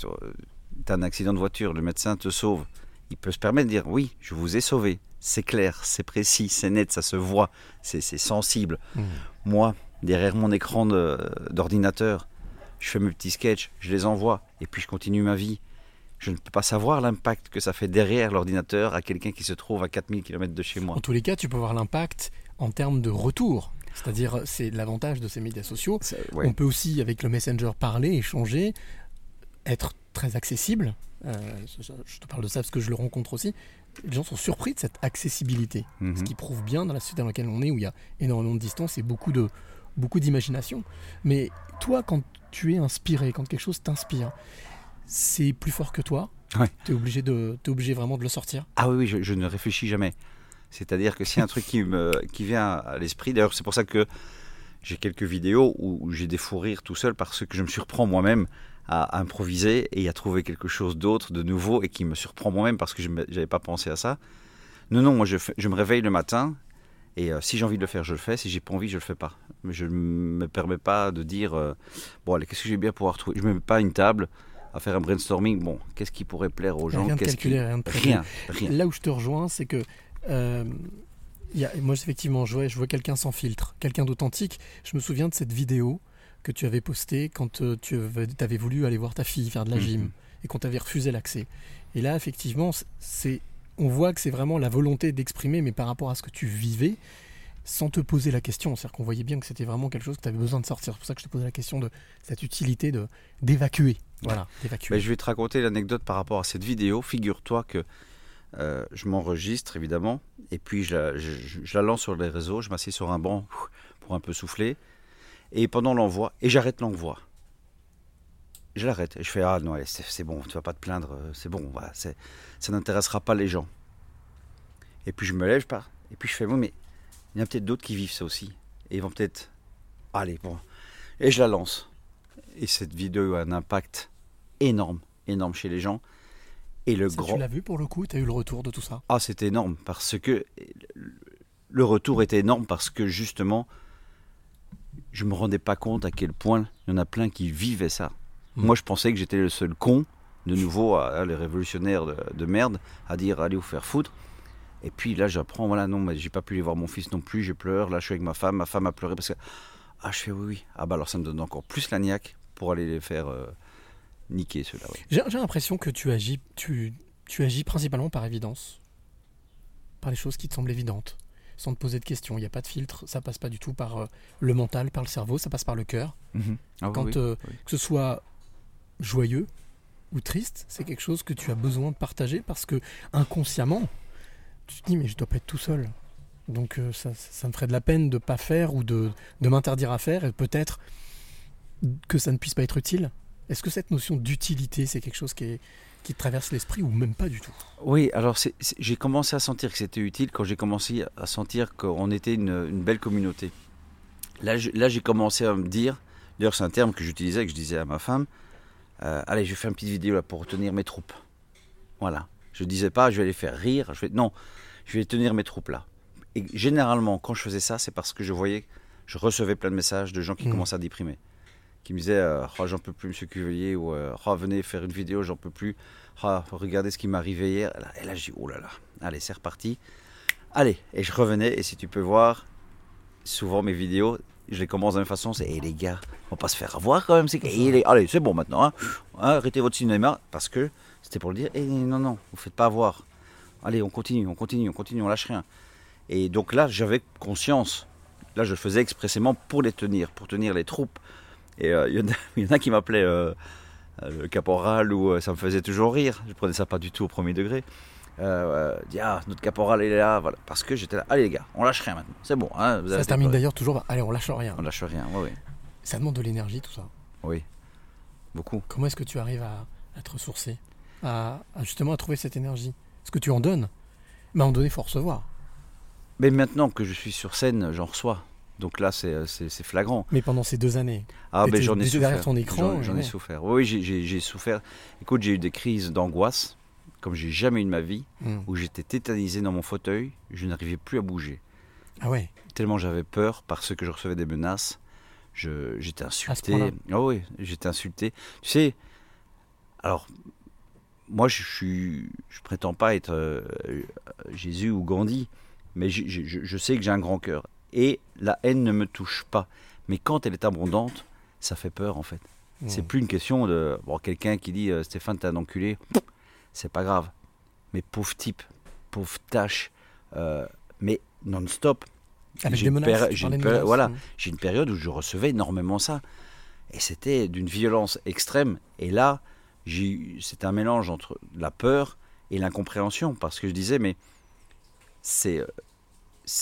tu as un accident de voiture, le médecin te sauve, il peut se permettre de dire oui, je vous ai sauvé, c'est clair, c'est précis, c'est net, ça se voit, c'est c'est sensible. Mmh. Moi, derrière mon écran d'ordinateur, je fais mes petits sketchs, je les envoie, et puis je continue ma vie. Je ne peux pas savoir l'impact que ça fait derrière l'ordinateur à quelqu'un qui se trouve à 4000 km de chez moi. En tous les cas, tu peux voir l'impact en termes de retour. C'est-à-dire, c'est l'avantage de ces médias sociaux. ouais. On peut aussi, avec le Messenger, parler, échanger, être très accessible. Euh, je je te parle de ça parce que je le rencontre aussi. Les gens sont surpris de cette accessibilité, Mhm. ce qui prouve bien dans la société dans laquelle on est, où il y a énormément de distance et beaucoup de beaucoup d'imagination. Mais toi, quand tu es inspiré, quand quelque chose t'inspire, c'est plus fort que toi. Ouais. Tu es obligé de, t'es obligé vraiment de le sortir. Ah oui, oui, je, je ne réfléchis jamais. C'est-à-dire que a un truc qui me qui vient à l'esprit, d'ailleurs c'est pour ça que j'ai quelques vidéos où, où j'ai des fous rires tout seul parce que je me surprends moi-même à improviser et à trouver quelque chose d'autre, de nouveau et qui me surprend moi-même parce que je n'avais pas pensé à ça. Non, non, moi je, me réveille le matin et euh, si j'ai envie de le faire, je le fais. Si j'ai pas envie, je le fais pas. Mais je ne me permets pas de dire euh, bon allez, qu'est-ce que j'ai bien pouvoir trouver? Je me mets pas à une table à faire un brainstorming. Bon, qu'est-ce qui pourrait plaire aux gens? Rien de calculé, qui- rien de rien, rien. Là où je te rejoins, c'est que euh, il y a- moi effectivement, je vois, je vois quelqu'un sans filtre, quelqu'un d'authentique. Je me souviens de cette vidéo que tu avais postée quand euh, tu avais, voulu aller voir ta fille faire de la Mhm. gym et qu'on t'avait refusé l'accès. Et là, effectivement, c'est, on voit que c'est vraiment la volonté d'exprimer, mais par rapport à ce que tu vivais, sans te poser la question. C'est-à-dire qu'on voyait bien que c'était vraiment quelque chose que tu avais besoin de sortir. C'est pour ça que je te posais la question de cette utilité de d'évacuer. Voilà, d'évacuer. Ben, je vais te raconter l'anecdote par rapport à cette vidéo. Figure-toi que euh, je m'enregistre évidemment, et puis je la, je la lance sur les réseaux, je m'assieds sur un banc pour un peu souffler, et pendant l'envoi, et j'arrête l'envoi. Je l'arrête, et je fais Ah non, c'est c'est bon, tu vas pas te plaindre, euh, c'est bon, voilà, c'est- ça n'intéressera pas les gens. Et puis je me lève, je pars, et puis je fais Oui, mais il y en a peut-être d'autres qui vivent ça aussi, et ils vont peut-être. Allez, bon. Et je la lance. Et cette vidéo a un impact énorme, énorme chez les gens. Et le Ça, grand. Tu l'as vu pour le coup Tu as eu le retour de tout ça? Ah, c'était énorme parce que le retour était énorme parce que justement, je me rendais pas compte à quel point il y en a plein qui vivaient ça. Mm. Moi, je pensais que j'étais le seul con, de nouveau, à, à les révolutionnaires de, de merde, à dire allez vous faire foutre. Et puis là, j'apprends, voilà, non, mais j'ai pas pu aller voir mon fils non plus, je pleure, là, je suis avec ma femme, ma femme a pleuré parce que. Ah, je fais oui, oui. Ah, bah alors ça me donne encore plus la niaque pour aller les faire euh, niquer, ceux-là. J'ai j'ai l'impression que tu agis, tu, tu agis principalement par évidence, par les choses qui te semblent évidentes, sans te poser de questions. Il n'y a pas de filtre, ça passe pas du tout par euh, le mental, par le cerveau, ça passe par le cœur. Mhm. Ah Quand oui, euh, oui. que ce soit joyeux ou triste, c'est quelque chose que tu as besoin de partager parce que inconsciemment, tu te dis mais je dois pas être tout seul. Donc euh, ça, ça me ferait de la peine de pas faire ou de, de m'interdire à faire et peut-être que ça ne puisse pas être utile. Est-ce que cette notion d'utilité, c'est quelque chose qui, est, qui traverse l'esprit ou même pas du tout Oui, alors j'ai commencé à sentir que c'était utile quand j'ai commencé à sentir qu'on était une, une belle communauté. Là, j'ai commencé à me dire, d'ailleurs c'est un terme que j'utilisais, que je disais à ma femme, euh, allez, je vais faire une petite vidéo là pour retenir mes troupes. Voilà. Je disais pas, je vais les faire rire. Je vais, non, je vais tenir mes troupes là. Et généralement, quand je faisais ça, c'est parce que je voyais, je recevais plein de messages de gens qui Mhm. commençaient à déprimer. Qui me disaient, euh, Oh, j'en peux plus, monsieur Cuvelier, ou Oh, venez faire une vidéo, j'en peux plus. Ah, regardez ce qui m'est arrivé hier. Et là, je dis, oh là là, allez, c'est reparti. Allez, et je revenais, et si tu peux voir, souvent mes vidéos, je les commence de la même façon, c'est, hé les gars, on va pas se faire avoir quand même, c'est Eh, les- allez, c'est bon maintenant, hein. Hein, arrêtez votre cinéma, parce que c'était pour le dire, Eh, non, non, vous faites pas avoir. allez, on continue, on continue, on continue, on lâche rien. Et donc là, j'avais conscience. Là, je faisais expressément pour les tenir, pour tenir les troupes. Et euh, il y, en a- il y en a qui m'appelaient euh, euh, le caporal ou ça me faisait toujours rire. Je prenais ça pas du tout au premier degré. Euh, ah, notre caporal il est là, voilà. Parce que j'étais là. Allez les gars, on lâche rien maintenant. C'est bon. Hein, Ça se termine d'ailleurs toujours. Allez, on lâche rien. On lâche rien. Oui. Ça demande de l'énergie, tout ça. Oui. Beaucoup. Comment est-ce que tu arrives à, à te ressourcer? À, à justement à trouver cette énergie? Est-ce que tu en donnes Mais moment donné, il faut recevoir. Mais maintenant que je suis sur scène, j'en reçois. Donc là, c'est c'est- flagrant. Mais pendant ces deux années, Ah, ben j'en ai souffert. derrière ton écran, J'en- ai souffert. Oui, j'ai- souffert. Écoute, j'ai eu des crises d'angoisse, comme j'ai jamais eu de ma vie, Mm. où j'étais tétanisé dans mon fauteuil, je n'arrivais plus à bouger. Ah ouais Tellement j'avais peur parce que je recevais des menaces. J'étais insulté. Ah oui, j'étais insulté. Tu sais, alors, moi, je suis, je prétends pas être euh, Jésus ou Gandhi, mais je, je sais que j'ai un grand cœur. Et la haine ne me touche pas. Mais quand elle est abondante, ça fait peur en fait. C'est plus une question de bon, quelqu'un qui dit euh, Stéphane, t'es un enculé. C'est pas grave. Mais pauvre type, pauvre tâche, euh, mais non-stop. Avec J'ai des une menaces, j'ai une voilà, mm. j'ai une période où je recevais énormément ça. Et c'était d'une violence extrême. Et là, c'était un mélange entre la peur et l'incompréhension. Parce que je disais, mais c'est, euh, c'est,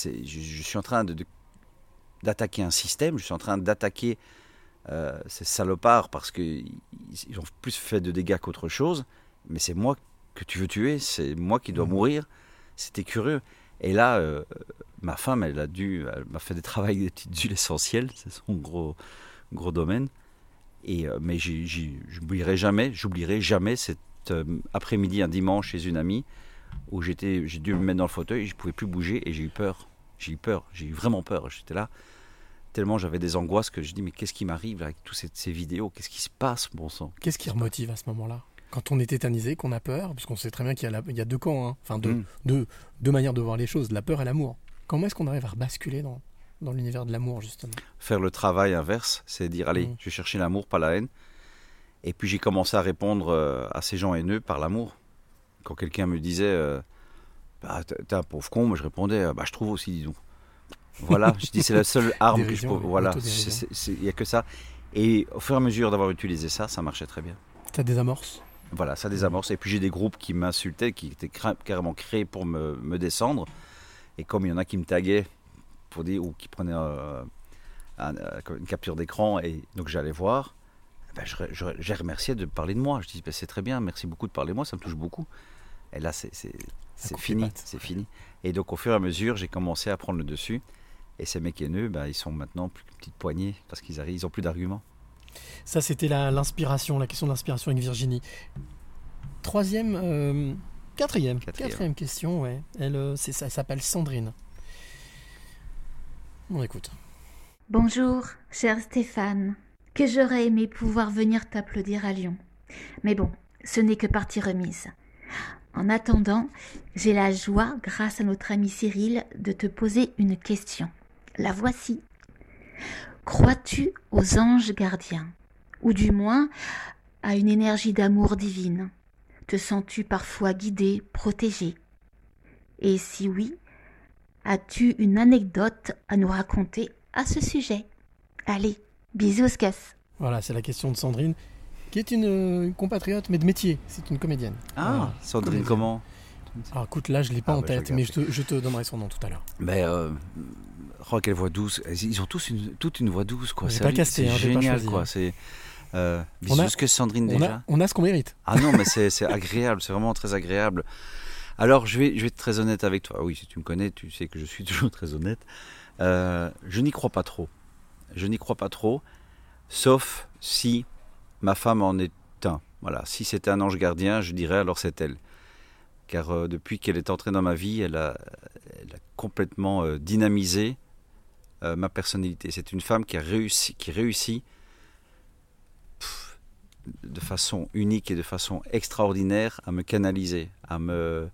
je, je suis en train de, de- d'attaquer un système, je suis en train d'attaquer euh, ces salopards parce qu'ils ils ont plus fait de dégâts qu'autre chose. Mais c'est moi que tu veux tuer, c'est moi qui dois Mhm. mourir. C'était curieux. Et là, euh, ma femme, elle a dû, m'a fait des travaux des petites huiles essentielles, c'est son gros, gros domaine. Et euh, mais j'oublierai jamais, j'oublierai jamais cet après-midi, un dimanche chez une amie, où j'étais, j'ai dû me mettre dans le fauteuil, je pouvais plus bouger et j'ai eu peur. J'ai eu peur, j'ai eu vraiment peur. J'étais là, tellement j'avais des angoisses que je dis mais qu'est-ce qui m'arrive avec toutes ces, ces vidéos, qu'est-ce qui se passe, bon sang? Qu'est-ce qui remotive à ce moment-là? Quand on est tétanisé, qu'on a peur, puisqu'on sait très bien qu'il y, a la- il y a deux camps, hein. enfin deux, Mm. deux, deux manières de voir les choses, la peur et l'amour. Comment est-ce qu'on arrive à rebasculer dans, dans l'univers de l'amour, justement? Faire le travail inverse, c'est dire allez, Mm. je vais chercher l'amour, pas la haine. Et puis j'ai commencé à répondre euh, à ces gens haineux par l'amour. Quand quelqu'un me disait euh, bah, t'es un pauvre con, moi je répondais euh, bah, je trouve aussi, dis donc. Voilà, je dis c'est la seule arme que je peux. Voilà, il n'y a que ça. Et au fur et à mesure d'avoir utilisé ça, ça marchait très bien. Ça désamorce Voilà, ça désamorce. Et puis j'ai des groupes qui m'insultaient, qui étaient carrément créés pour me, me descendre. Et comme il y en a qui me taguaient pour dire, ou qui prenaient euh, un- une capture d'écran, et donc j'allais voir, ben, j'ai remercié de parler de moi. Je dis, ben, c'est très bien, merci beaucoup de parler de moi, ça me touche beaucoup. Et là, c'est, fini, c'est fini. Et donc au fur et à mesure, j'ai commencé à prendre le dessus. Et ces mecs haineux, ben, ils sont maintenant plus qu'une petite poignée, parce qu'ils arrivent, ils n'ont plus d'arguments. Ça, c'était la- l'inspiration, la question de l'inspiration avec Virginie. Troisième, euh, quatrième, Quatrième. quatrième question, ouais. Elle, euh, c'est ça, elle s'appelle Sandrine. On écoute. Bonjour, cher Stéphane. Que j'aurais aimé pouvoir venir t'applaudir à Lyon. Mais bon, ce n'est que partie remise. En attendant, j'ai la joie, grâce à notre ami Cyril, de te poser une question. La voici. Crois-tu aux anges gardiens? Ou du moins à une énergie d'amour divine? Te sens-tu parfois guidé, protégé? Et si oui, as-tu une anecdote à nous raconter à ce sujet? Allez, bisous, Cass. Voilà, c'est la question de Sandrine, qui est une, euh, une compatriote, mais de métier. C'est une comédienne. Ah, Sandrine, comment Alors écoute, là, je l'ai pas Ah, en bah, je tête, mais je te, je te donnerai son nom tout à l'heure. Mais euh, oh, quelle voix douce. Ils ont tous une, toute une voix douce, quoi. C'est pas hallu- casté, c'est hein, pas génial, quoi. hein. C'est euh, On a- que Sandrine on déjà. a, on a ce qu'on mérite. Ah non, mais c'est c'est agréable, c'est vraiment très agréable. Alors, je vais, je vais être très honnête avec toi. Oui, si tu me connais, tu sais que je suis toujours très honnête. Euh, je n'y crois pas trop. Je n'y crois pas trop, sauf si ma femme en est un. Voilà, si c'était un ange gardien, je dirais alors c'est elle. Car euh, depuis qu'elle est entrée dans ma vie, elle a, complètement euh, dynamisé euh, ma personnalité. C'est une femme qui a réussi, qui réussit de façon unique et de façon extraordinaire à me canaliser, à me,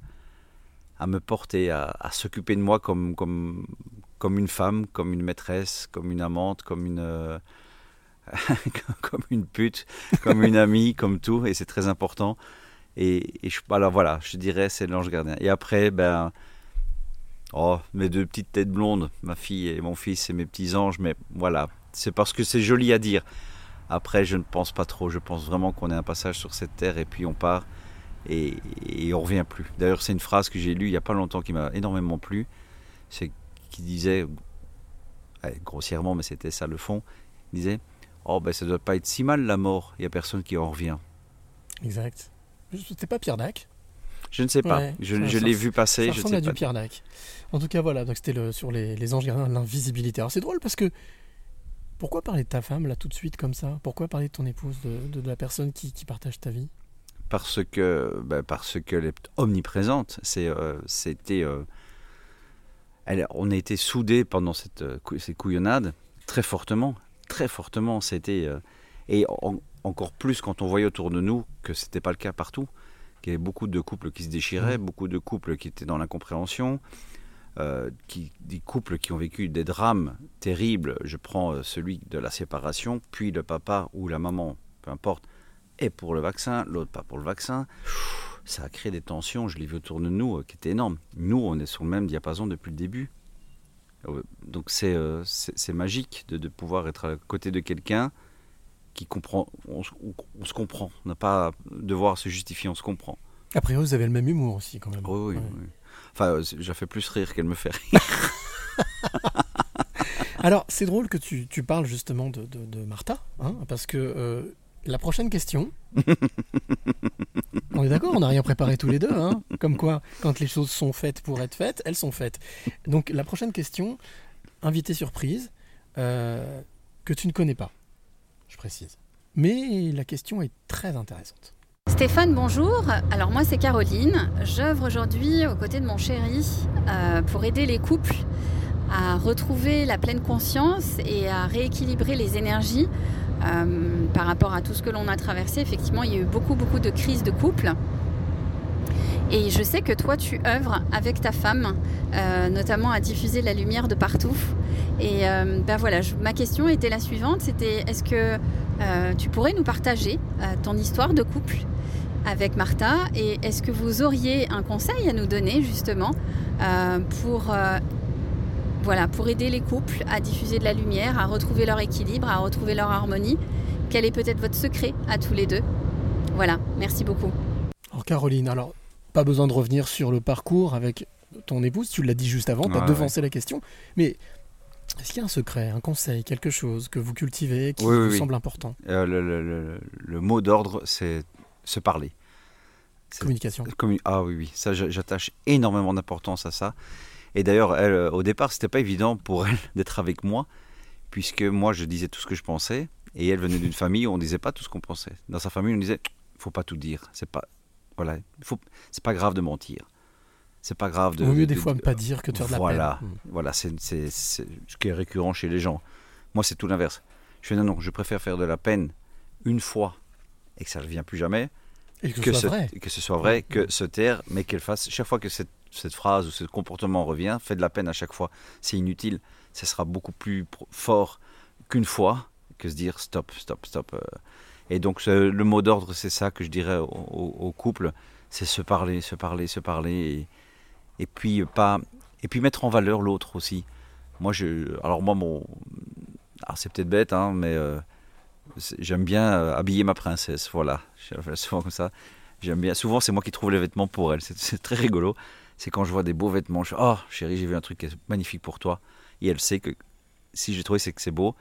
à me porter, à, à s'occuper de moi comme, comme, comme une femme, comme une maîtresse, comme une amante, comme une, comme une pute, comme une amie, comme tout, et c'est très important. Et, je, alors voilà, je dirais c'est l'ange gardien. Et après, ben, oh, mes deux petites têtes blondes, ma fille et mon fils et mes petits anges, mais voilà, c'est parce que c'est joli à dire. Après, je ne pense pas trop. Je pense vraiment qu'on est un passage sur cette terre et puis on part et, et on revient plus. D'ailleurs, c'est une phrase que j'ai lue il n'y a pas longtemps qui m'a énormément plu. C'est qui disait, grossièrement, mais c'était ça le fond, il disait Oh, ben ça doit pas être si mal la mort, il n'y a personne qui en revient. Exact. C'était pas Pierre Dac Je ne sais pas, Ouais, je, l'ai vu passer. Ça je sais à du pas. Pierre Dac. En tout cas, voilà, donc c'était le, sur les, les anges gardiens, l'invisibilité. Alors c'est drôle parce que pourquoi parler de ta femme là tout de suite comme ça? Pourquoi parler de ton épouse, de, de- de la personne qui, qui partage ta vie? Parce que, ben, parce qu'elle est omniprésente. C'est, euh, c'était, euh, on a été soudés pendant cette, euh, ces couillonnades très fortement, très fortement. C'était euh, et en- encore plus quand on voyait autour de nous que c'était pas le cas partout. Qu'il y avait beaucoup de couples qui se déchiraient, beaucoup de couples qui étaient dans l'incompréhension, euh, qui, des couples qui ont vécu des drames terribles. Je prends euh, celui de la séparation, puis le papa ou la maman, peu importe, est pour le vaccin, l'autre pas pour le vaccin. Ça a créé des tensions, je l'ai vu autour de nous, qui étaient énormes. Nous, on est sur le même diapason depuis le début. Euh, Donc c'est euh, c'est c'est magique de, de pouvoir être à côté de quelqu'un qui comprend. On, se- on- on se comprend. On n'a pas à devoir se justifier, on se comprend. A priori, vous avez le même humour aussi quand même. Oui, oui, Ouais. oui. Enfin, euh, la fais plus rire qu'elle me fait rire. Alors, c'est drôle que tu, tu parles justement de, de- de Martha, hein, parce que euh, la prochaine question. on est d'accord, on n'a rien préparé tous les deux, hein, comme quoi, quand les choses sont faites pour être faites, elles sont faites. Donc, la prochaine question, invité surprise, euh, que tu ne connais pas, je précise. Mais la question est très intéressante. Stéphane, bonjour. Alors moi c'est Caroline. J'œuvre aujourd'hui aux côtés de mon chéri euh, pour aider les couples à retrouver la pleine conscience et à rééquilibrer les énergies euh, par rapport à tout ce que l'on a traversé. Effectivement, il y a eu beaucoup beaucoup de crises de couple. Et je sais que toi, tu œuvres avec ta femme, euh, notamment à diffuser la lumière de partout. Et euh, ben voilà, ma question était la suivante, c'était est-ce que tu pourrais nous partager ton histoire de couple avec Martha? Et est-ce que vous auriez un conseil à nous donner justement pour, voilà, pour aider les couples à diffuser de la lumière, à retrouver leur équilibre, à retrouver leur harmonie Quel est peut-être votre secret à tous les deux? Voilà, merci beaucoup. Alors, Caroline, alors, pas besoin de revenir sur le parcours avec ton épouse, tu l'as dit juste avant, tu as devancé la question, mais est-ce qu'il y a un secret, un conseil, quelque chose que vous cultivez qui Oui, vous oui. semble important? Euh, le, le- le- le mot d'ordre, c'est se parler. Communication. commu- ah oui, oui, ça j'a- j'attache énormément d'importance à ça. Et d'ailleurs, elle, euh, au départ, c'était pas évident pour elle d'être avec moi, puisque moi, je disais tout ce que je pensais, et elle venait d'une famille où on disait pas tout ce qu'on pensait. Dans sa famille, on disait, faut pas tout dire. C'est pas, voilà, faut, c'est pas grave de mentir. C'est pas grave de. Vaut mieux de- des de- fois ne pas dire que de faire de la voilà, peine. Mm. Voilà, c'est c'est- c'est ce qui est récurrent chez les gens. Moi, c'est tout l'inverse. Je fais non, non, je préfère faire de la peine une fois et que ça ne revient plus jamais. Et que ce soit se, vrai. que ce soit vrai, que se taire, mais qu'elle fasse. Chaque fois que cette, cette phrase ou ce comportement revient, fait de la peine à chaque fois. C'est inutile. Ça sera beaucoup plus fort qu'une fois que se dire stop, stop, stop. euh. Et donc, ce- le mot d'ordre, c'est ça que je dirais au, couple c'est se parler, se parler, se parler. Et, puis, pas, et puis mettre en valeur l'autre aussi. Moi, alors, moi, mon. C'est peut-être bête, hein, mais. euh, J'aime bien euh, habiller ma princesse, voilà. Fais souvent comme ça. J'aime bien. Souvent, c'est moi qui trouve les vêtements pour elle. C'est très rigolo. C'est quand je vois des beaux vêtements. Je oh, chérie, j'ai vu un truc qui est magnifique pour toi. Et elle sait que si j'ai trouvé, c'est que c'est beau.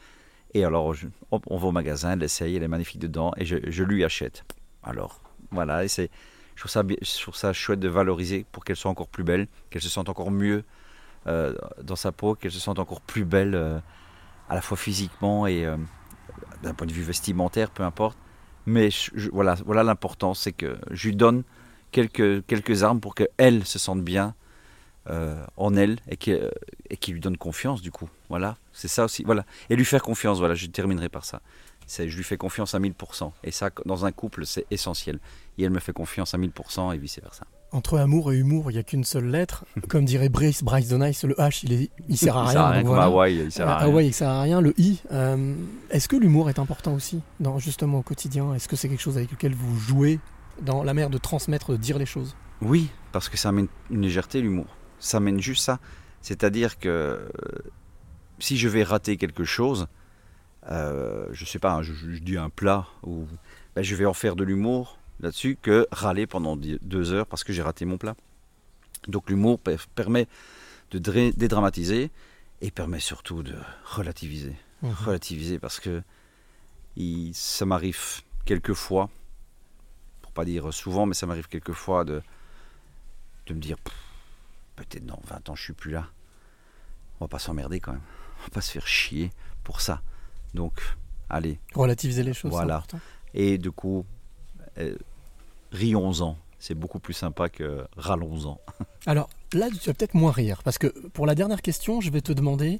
Et alors, hop, on va au magasin, elle l'essaye, elle est magnifique dedans, et je, lui achète. Alors, voilà. Et c'est, je trouve ça, je trouve ça chouette de valoriser pour qu'elle soit encore plus belle, qu'elle se sente encore mieux euh, dans sa peau, qu'elle se sente encore plus belle euh, à la fois physiquement et euh, d'un point de vue vestimentaire, peu importe. Mais voilà, voilà l'important, c'est que je lui donne quelques, quelques armes pour qu'elle se sente bien euh, en elle et qu'il et lui donne confiance du coup. Voilà, c'est ça aussi. Voilà. Et lui faire confiance, voilà, je terminerai par ça. C'est, je lui fais confiance à 1000%. Et ça, dans un couple, c'est essentiel. Et elle me fait confiance à 1000% et vice-versa. Entre amour et humour, il n'y a qu'une seule lettre. Comme dirait Bryce, Bryce de Nice, le H, il, est, il sert à Il rien. sert à rien, donc comme voilà. Il sert à Euh, rien. Hawaï, il sert à rien. Le I, euh, est-ce que l'humour est important aussi, dans, justement au quotidien? Est-ce que c'est quelque chose avec lequel vous jouez dans la manière de transmettre, de dire les choses. Oui, parce que ça amène une légèreté, l'humour. Ça amène juste ça. C'est-à-dire que euh, si je vais rater quelque chose, euh, je sais pas, je, je dis un plat, ou ben, je vais en faire de l'humour là-dessus que râler pendant deux heures parce que j'ai raté mon plat. Donc l'humour per- permet de dédramatiser et permet surtout de relativiser. Mhm. Relativiser parce que il- ça m'arrive quelquefois, pas dire souvent, mais ça m'arrive quelquefois de, de me dire peut-être dans 20 ans je suis plus là. On va pas s'emmerder quand même. On va pas se faire chier pour ça. Donc, allez. Relativiser les choses, Voilà. Et du coup, euh, rions-en. C'est beaucoup plus sympa que râlons-en. Alors là, tu vas peut-être moins rire, parce que pour la dernière question, je vais te demander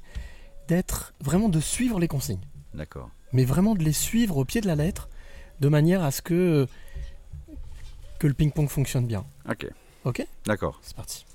d'être vraiment de suivre les consignes, D'accord. mais vraiment de les suivre au pied de la lettre, de manière à ce que que le ping-pong fonctionne bien. Ok. Ok? D'accord. C'est parti.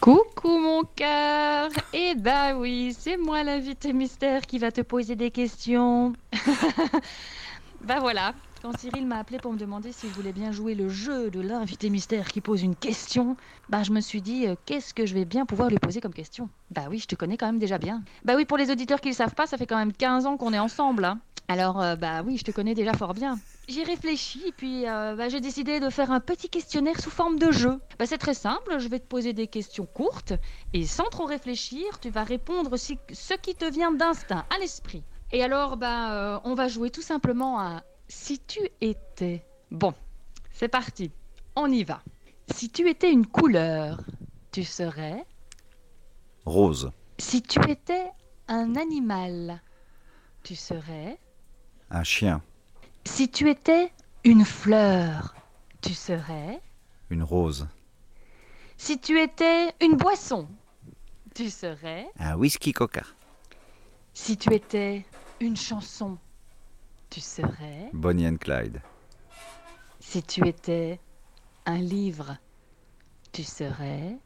Coucou mon cœur Eh bah oui, c'est moi l'invité mystère qui va te poser des questions. bah voilà, quand Cyril m'a appelé pour me demander s'il voulait bien jouer le jeu de l'invité mystère qui pose une question, bah je me suis dit euh, qu'est-ce que je vais bien pouvoir lui poser comme question? Bah oui, je te connais quand même déjà bien. Bah oui, pour les auditeurs qui le savent pas, ça fait quand même 15 ans qu'on est ensemble. hein. Alors euh, bah oui, je te connais déjà fort bien. J'ai réfléchi et puis euh, bah, j'ai décidé de faire un petit questionnaire sous forme de jeu. Bah, c'est très simple, je vais te poser des questions courtes et sans trop réfléchir, tu vas répondre si- ce qui te vient d'instinct, à l'esprit. Et alors, bah, euh, on va jouer tout simplement à si tu étais. Bon, c'est parti, on y va. Si tu étais une couleur, tu serais. Rose. Si tu étais un animal, tu serais. Un chien. Si tu étais une fleur, tu serais? Une rose. Si tu étais une boisson, tu serais? Un whisky coca. Si tu étais une chanson, tu serais? Bonnie and Clyde. Si tu étais un livre, tu serais?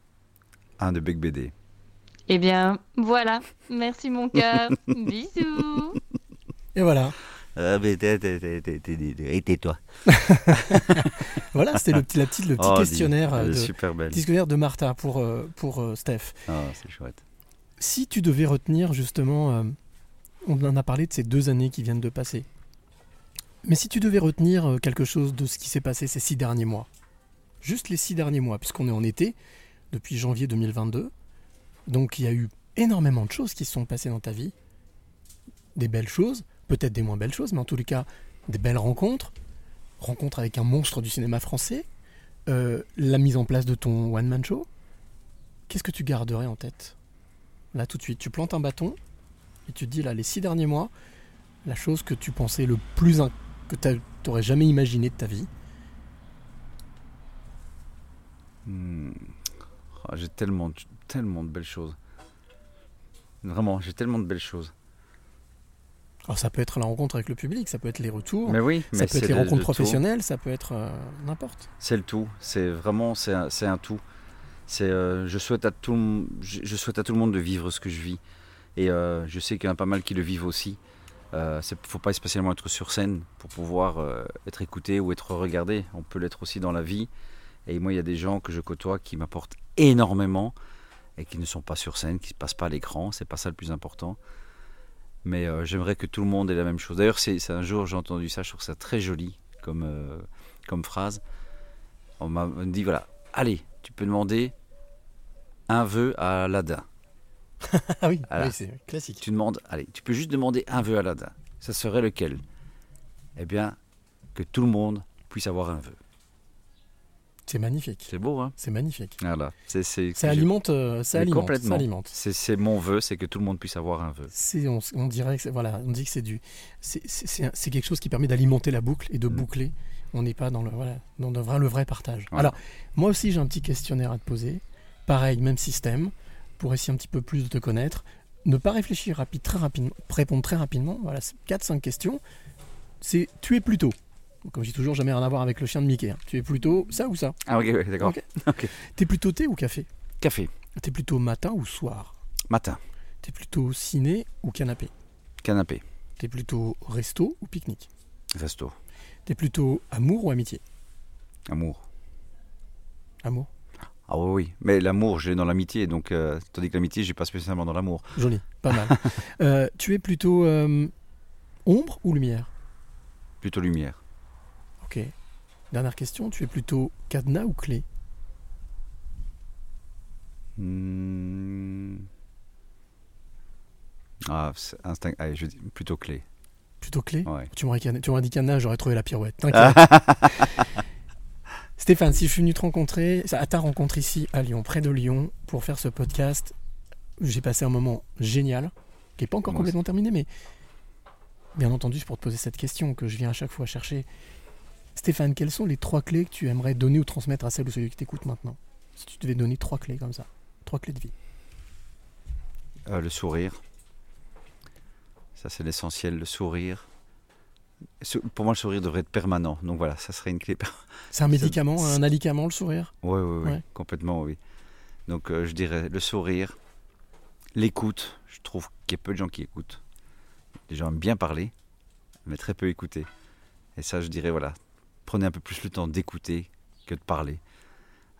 Un de Big BD. Eh bien, voilà. Merci mon cœur. Bisous. Et voilà. Ah, mais tais-toi. Voilà, c'était le petit, la petite, le petit Oh, dis, questionnaire, elle euh, de, questionnaire de Martha pour, euh, pour euh, Steph. Ah, c'est chouette. Si tu devais retenir justement, euh, on en a parlé de ces deux années qui viennent de passer, mais si tu devais retenir quelque chose de ce qui s'est passé ces six derniers mois, juste les six derniers mois, puisqu'on est en été, depuis janvier 2022, donc il y a eu énormément de choses qui se sont passées dans ta vie, des belles choses, peut-être des moins belles choses, mais en tous les cas, des belles rencontres, rencontres avec un monstre du cinéma français, euh, la mise en place de ton one-man show, qu'est-ce que tu garderais en tête? Là tout de suite, tu plantes un bâton et tu te dis là les six derniers mois, la chose que tu pensais le plus que tu jamais imaginé de ta vie. Hmm. Ah, j'ai tellement de belles choses. Vraiment, j'ai tellement de belles choses. Alors ça peut être la rencontre avec le public, ça peut être les retours, Mais oui, ça mais peut être les le- rencontres tout. professionnelles, ça peut être euh, n'importe. C'est le tout. C'est vraiment, c'est un, un tout. C'est, euh, je souhaite à tout, je, je souhaite à tout le monde de vivre ce que je vis. Et euh, je sais qu'il y en a pas mal qui le vivent aussi. Euh, c'est, faut pas spécialement être sur scène pour pouvoir être écouté ou être regardé. On peut l'être aussi dans la vie. Et moi, il y a des gens que je côtoie qui m'apportent énormément et qui ne sont pas sur scène, qui ne passent pas à l'écran. C'est pas ça le plus important. Mais euh, j'aimerais que tout le monde ait la même chose. D'ailleurs, c'est, un jour j'ai entendu ça, je trouve ça très joli comme, euh, comme phrase. On m'a dit voilà, allez, tu peux demander un vœu à Aladdin. ah oui, oui, c'est classique. Tu demandes, allez, tu peux juste demander un vœu à Aladdin. Ça serait lequel? Eh bien, que tout le monde puisse avoir un vœu. C'est magnifique. C'est beau, hein C'est magnifique. Voilà. C'est, c'est, Ça alimente, euh, ça alimente, complètement. ça alimente. C'est, c'est mon vœu, c'est que tout le monde puisse avoir un vœu. C'est, on, on dirait que c'est, voilà, on dit que c'est du, c'est, quelque chose qui permet d'alimenter la boucle et de boucler. On n'est pas dans le, voilà, dans le vrai, le vrai partage. Ouais. Alors, moi aussi, j'ai un petit questionnaire à te poser. Pareil, même système, pour essayer un petit peu plus de te connaître. Ne pas réfléchir rapide, très rapidement, répondre très rapidement. Voilà, 4-5 questions. C'est tu es plutôt. Comme je dis toujours, jamais rien à voir avec le chien de Mickey. hein. Tu es plutôt ça ou ça? Ah, ok, ouais, d'accord. Ok. Ok. T'es plutôt thé ou café? Café. T'es plutôt matin ou soir? Matin. T'es plutôt ciné ou canapé? Canapé. T'es plutôt resto ou pique-nique? Resto. T'es plutôt amour ou amitié? Amour. Amour Ah oui, oui. Mais l'amour, je l'ai dans l'amitié, donc euh, tandis que l'amitié, j'ai pas spécialement dans l'amour. Joli, pas mal. Euh, tu es plutôt euh, ombre ou lumière? Plutôt lumière. Ok. Dernière question, tu es plutôt cadenas ou clé Hmm. Ah, instinct. Allez, je dis plutôt clé. Plutôt clé Ouais. Tu m'aurais dit cadenas, j'aurais trouvé la pirouette. T'inquiète. Stéphane, si je suis venu te rencontrer, à ta rencontre ici à Lyon, près de Lyon, pour faire ce podcast, j'ai passé un moment génial, qui n'est pas encore Moi complètement terminé, mais bien entendu, c'est pour te poser cette question que je viens à chaque fois chercher. Stéphane, quelles sont les trois clés que tu aimerais donner ou transmettre à celle ou celui qui t'écoute maintenant Si tu devais donner trois clés comme ça, trois clés de vie. Euh, le sourire. Ça, c'est l'essentiel, le sourire. Pour moi, le sourire devrait être permanent. Donc voilà, ça serait une clé. C'est un médicament, un alicament, le sourire? Oui, oui, oui. Ouais. Complètement, oui. Donc euh, je dirais le sourire, l'écoute. Je trouve qu'il y a peu de gens qui écoutent. Les gens aiment bien parler, mais très peu écouter. Et ça, je dirais, voilà, prenez un peu plus le temps d'écouter que de parler.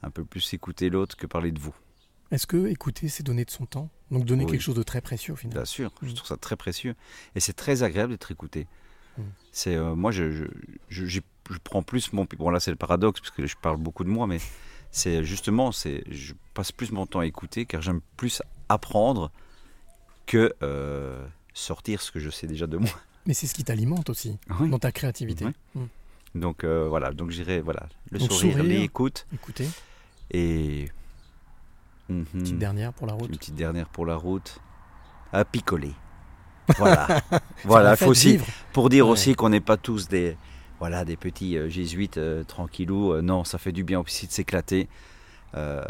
Un peu plus écouter l'autre que parler de vous. Est-ce que écouter, c'est donner de son temps? Donc donner Oui. quelque chose de très précieux au final Bien sûr, je Mm. trouve ça très précieux. Et c'est très agréable d'être écouté. Mm. C'est euh, Moi, je, je, je, j'ai- je prends plus mon... Bon, là, c'est le paradoxe, parce que je parle beaucoup de moi, mais c'est justement, c'est je passe plus mon temps à écouter, car j'aime plus apprendre que euh, sortir ce que je sais déjà de moi. Mais c'est ce qui t'alimente aussi, Oui. dans ta créativité. Oui. Mm. Donc, euh, voilà, donc j'irai, voilà, le Donc, sourire, sourire, l'écoute. écouter. Et... Mhm. Petite dernière pour la route. Une petite dernière pour la route. À picoler. Voilà. Voilà, il faut aussi, pour dire Ouais. aussi qu'on n'est pas tous des, voilà, des petits euh, jésuites euh, tranquillous. Euh, non, ça fait du bien aussi de s'éclater. Euh,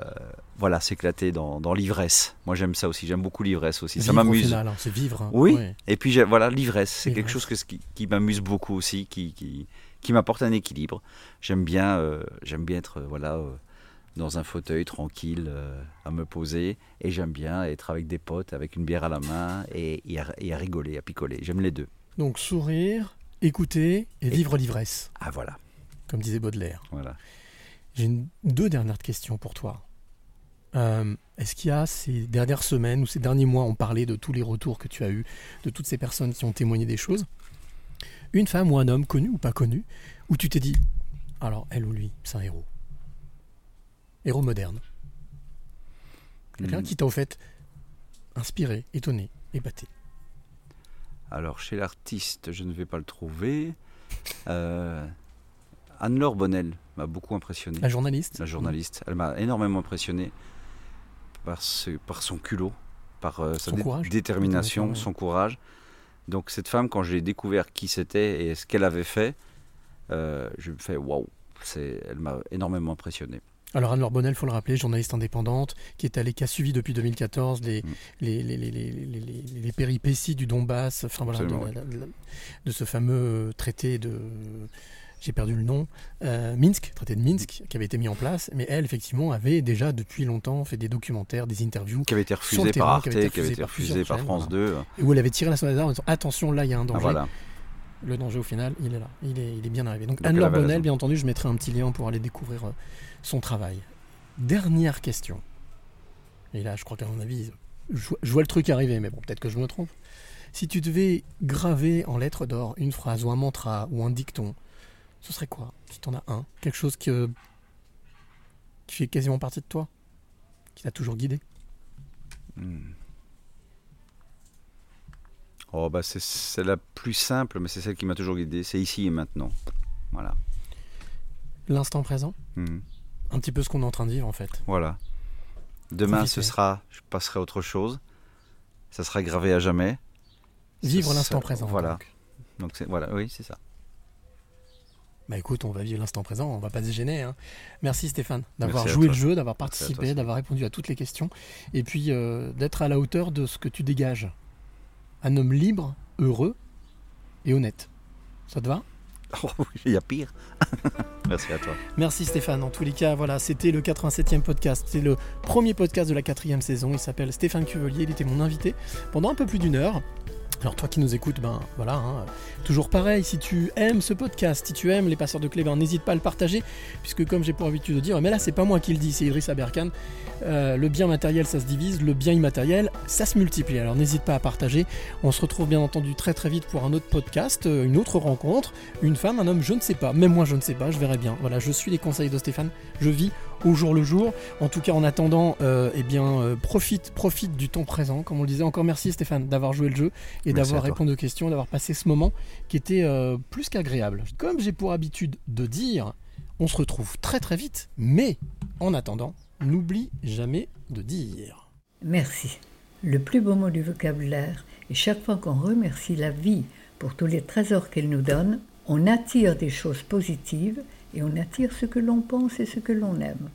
voilà, s'éclater dans, dans l'ivresse. Moi, j'aime ça aussi. J'aime beaucoup l'ivresse aussi. ça Vivre m'amuse. hein, c'est vivre, hein. Oui. Et puis, voilà, l'ivresse, c'est quelque chose que, qui, qui m'amuse beaucoup aussi, qui, qui, qui m'apporte un équilibre. J'aime bien, euh, j'aime bien être, euh, voilà. euh, dans un fauteuil tranquille euh, à me poser et j'aime bien être avec des potes avec une bière à la main et, et à, et à rigoler, à picoler. J'aime les deux. Donc sourire, écouter et vivre l'ivresse. Ah voilà. Comme disait Baudelaire. Voilà. J'ai deux dernières questions pour toi. Euh, Est-ce qu'il y a ces dernières semaines ou ces derniers mois, on parlait de tous les retours que tu as eus, de toutes ces personnes qui ont témoigné des choses, une femme ou un homme connu ou pas connu, où tu t'es dit, alors elle ou lui, c'est un héros. Héros moderne. Quelqu'un Hmm. qui t'a au fait inspiré, étonné, épaté. Alors chez l'artiste, je ne vais pas le trouver. Euh, Anne-Laure Bonnel m'a beaucoup impressionné. La journaliste La journaliste. Elle m'a énormément impressionné par, ce- par son culot, par euh, sa dé- courage. Détermination, son courage. Donc cette femme, quand j'ai découvert qui c'était et ce qu'elle avait fait, euh, je me fais waouh. Elle m'a énormément impressionné. Alors Anne-Laure Bonnel, faut le rappeler, journaliste indépendante, qui est allée, qui a suivi depuis 2014 Mm. les, péripéties du Donbass, enfin voilà, de ce fameux traité de, j'ai perdu le nom, euh, Minsk, traité de Minsk, qui avait été mis en place, mais elle effectivement avait déjà depuis longtemps fait des documentaires, des interviews, Qui avait été refusé terrain, par Arte, qui avait été refusé par France voilà. 2. et où elle avait tiré la sonnette d'alarme en disant attention là il y a un danger. Ah, voilà. Le danger au final, il est là, il est, il est bien arrivé. Donc, Donc, Anne-Laure Bonnel, raison. bien entendu, je mettrai un petit lien pour aller découvrir euh, son travail. Dernière question. Et là, je crois qu'à mon avis, je vois le truc arriver, mais bon, peut-être que je me trompe. Si tu devais graver en lettres d'or une phrase ou un mantra ou un dicton, ce serait quoi Si tu en as un, quelque chose qui fait quasiment partie de toi, qui t'a toujours guidé? Hmm. Oh, bah c'est- la plus simple, mais c'est celle qui m'a toujours guidé. C'est ici et maintenant. Voilà. L'instant présent? Mhm. Un petit peu ce qu'on est en train de vivre en fait. Voilà. Demain, ce sera, je passerai à autre chose. Ça sera gravé à jamais. Vivre l'instant présent, Voilà. donc. Donc, voilà, oui, c'est ça. Bah écoute, on va vivre l'instant présent, on va pas se gêner. hein. Merci Stéphane d'avoir joué toi. le jeu, d'avoir participé, d'avoir répondu à toutes les questions et puis euh, d'être à la hauteur de ce que tu dégages. Un homme libre, heureux et honnête. Ça te va? Oh, il y a pire. Merci à toi. Merci Stéphane. En tous les cas, voilà, c'était le 87e podcast. C'est le premier podcast de la quatrième saison. Il s'appelle Stéphane Cuvelier. Il était mon invité pendant un peu plus d'une heure. Alors toi qui nous écoutes, ben voilà, hein, toujours pareil, si tu aimes ce podcast, si tu aimes les passeurs de clés, ben n'hésite pas à le partager, puisque comme j'ai pour habitude de dire, mais là c'est pas moi qui le dis, c'est Idriss Aberkan, euh, le bien matériel ça se divise, le bien immatériel ça se multiplie, alors n'hésite pas à partager, on se retrouve bien entendu très très vite pour un autre podcast, euh, une autre rencontre, une femme, un homme, je ne sais pas, même moi je ne sais pas, je verrai bien, voilà, je suis les conseils de Stéphane, je vis au jour le jour, en tout cas en attendant, euh, eh bien euh, profite, profite du temps présent, comme on le disait, encore merci Stéphane d'avoir joué le jeu et d'avoir répondu aux questions, d'avoir passé ce moment qui était euh, plus qu'agréable. Comme j'ai pour habitude de dire, on se retrouve très très vite, mais en attendant, n'oublie jamais de dire. Merci. Le plus beau mot du vocabulaire, et chaque fois qu'on remercie la vie pour tous les trésors qu'elle nous donne, on attire des choses positives et on attire ce que l'on pense et ce que l'on aime.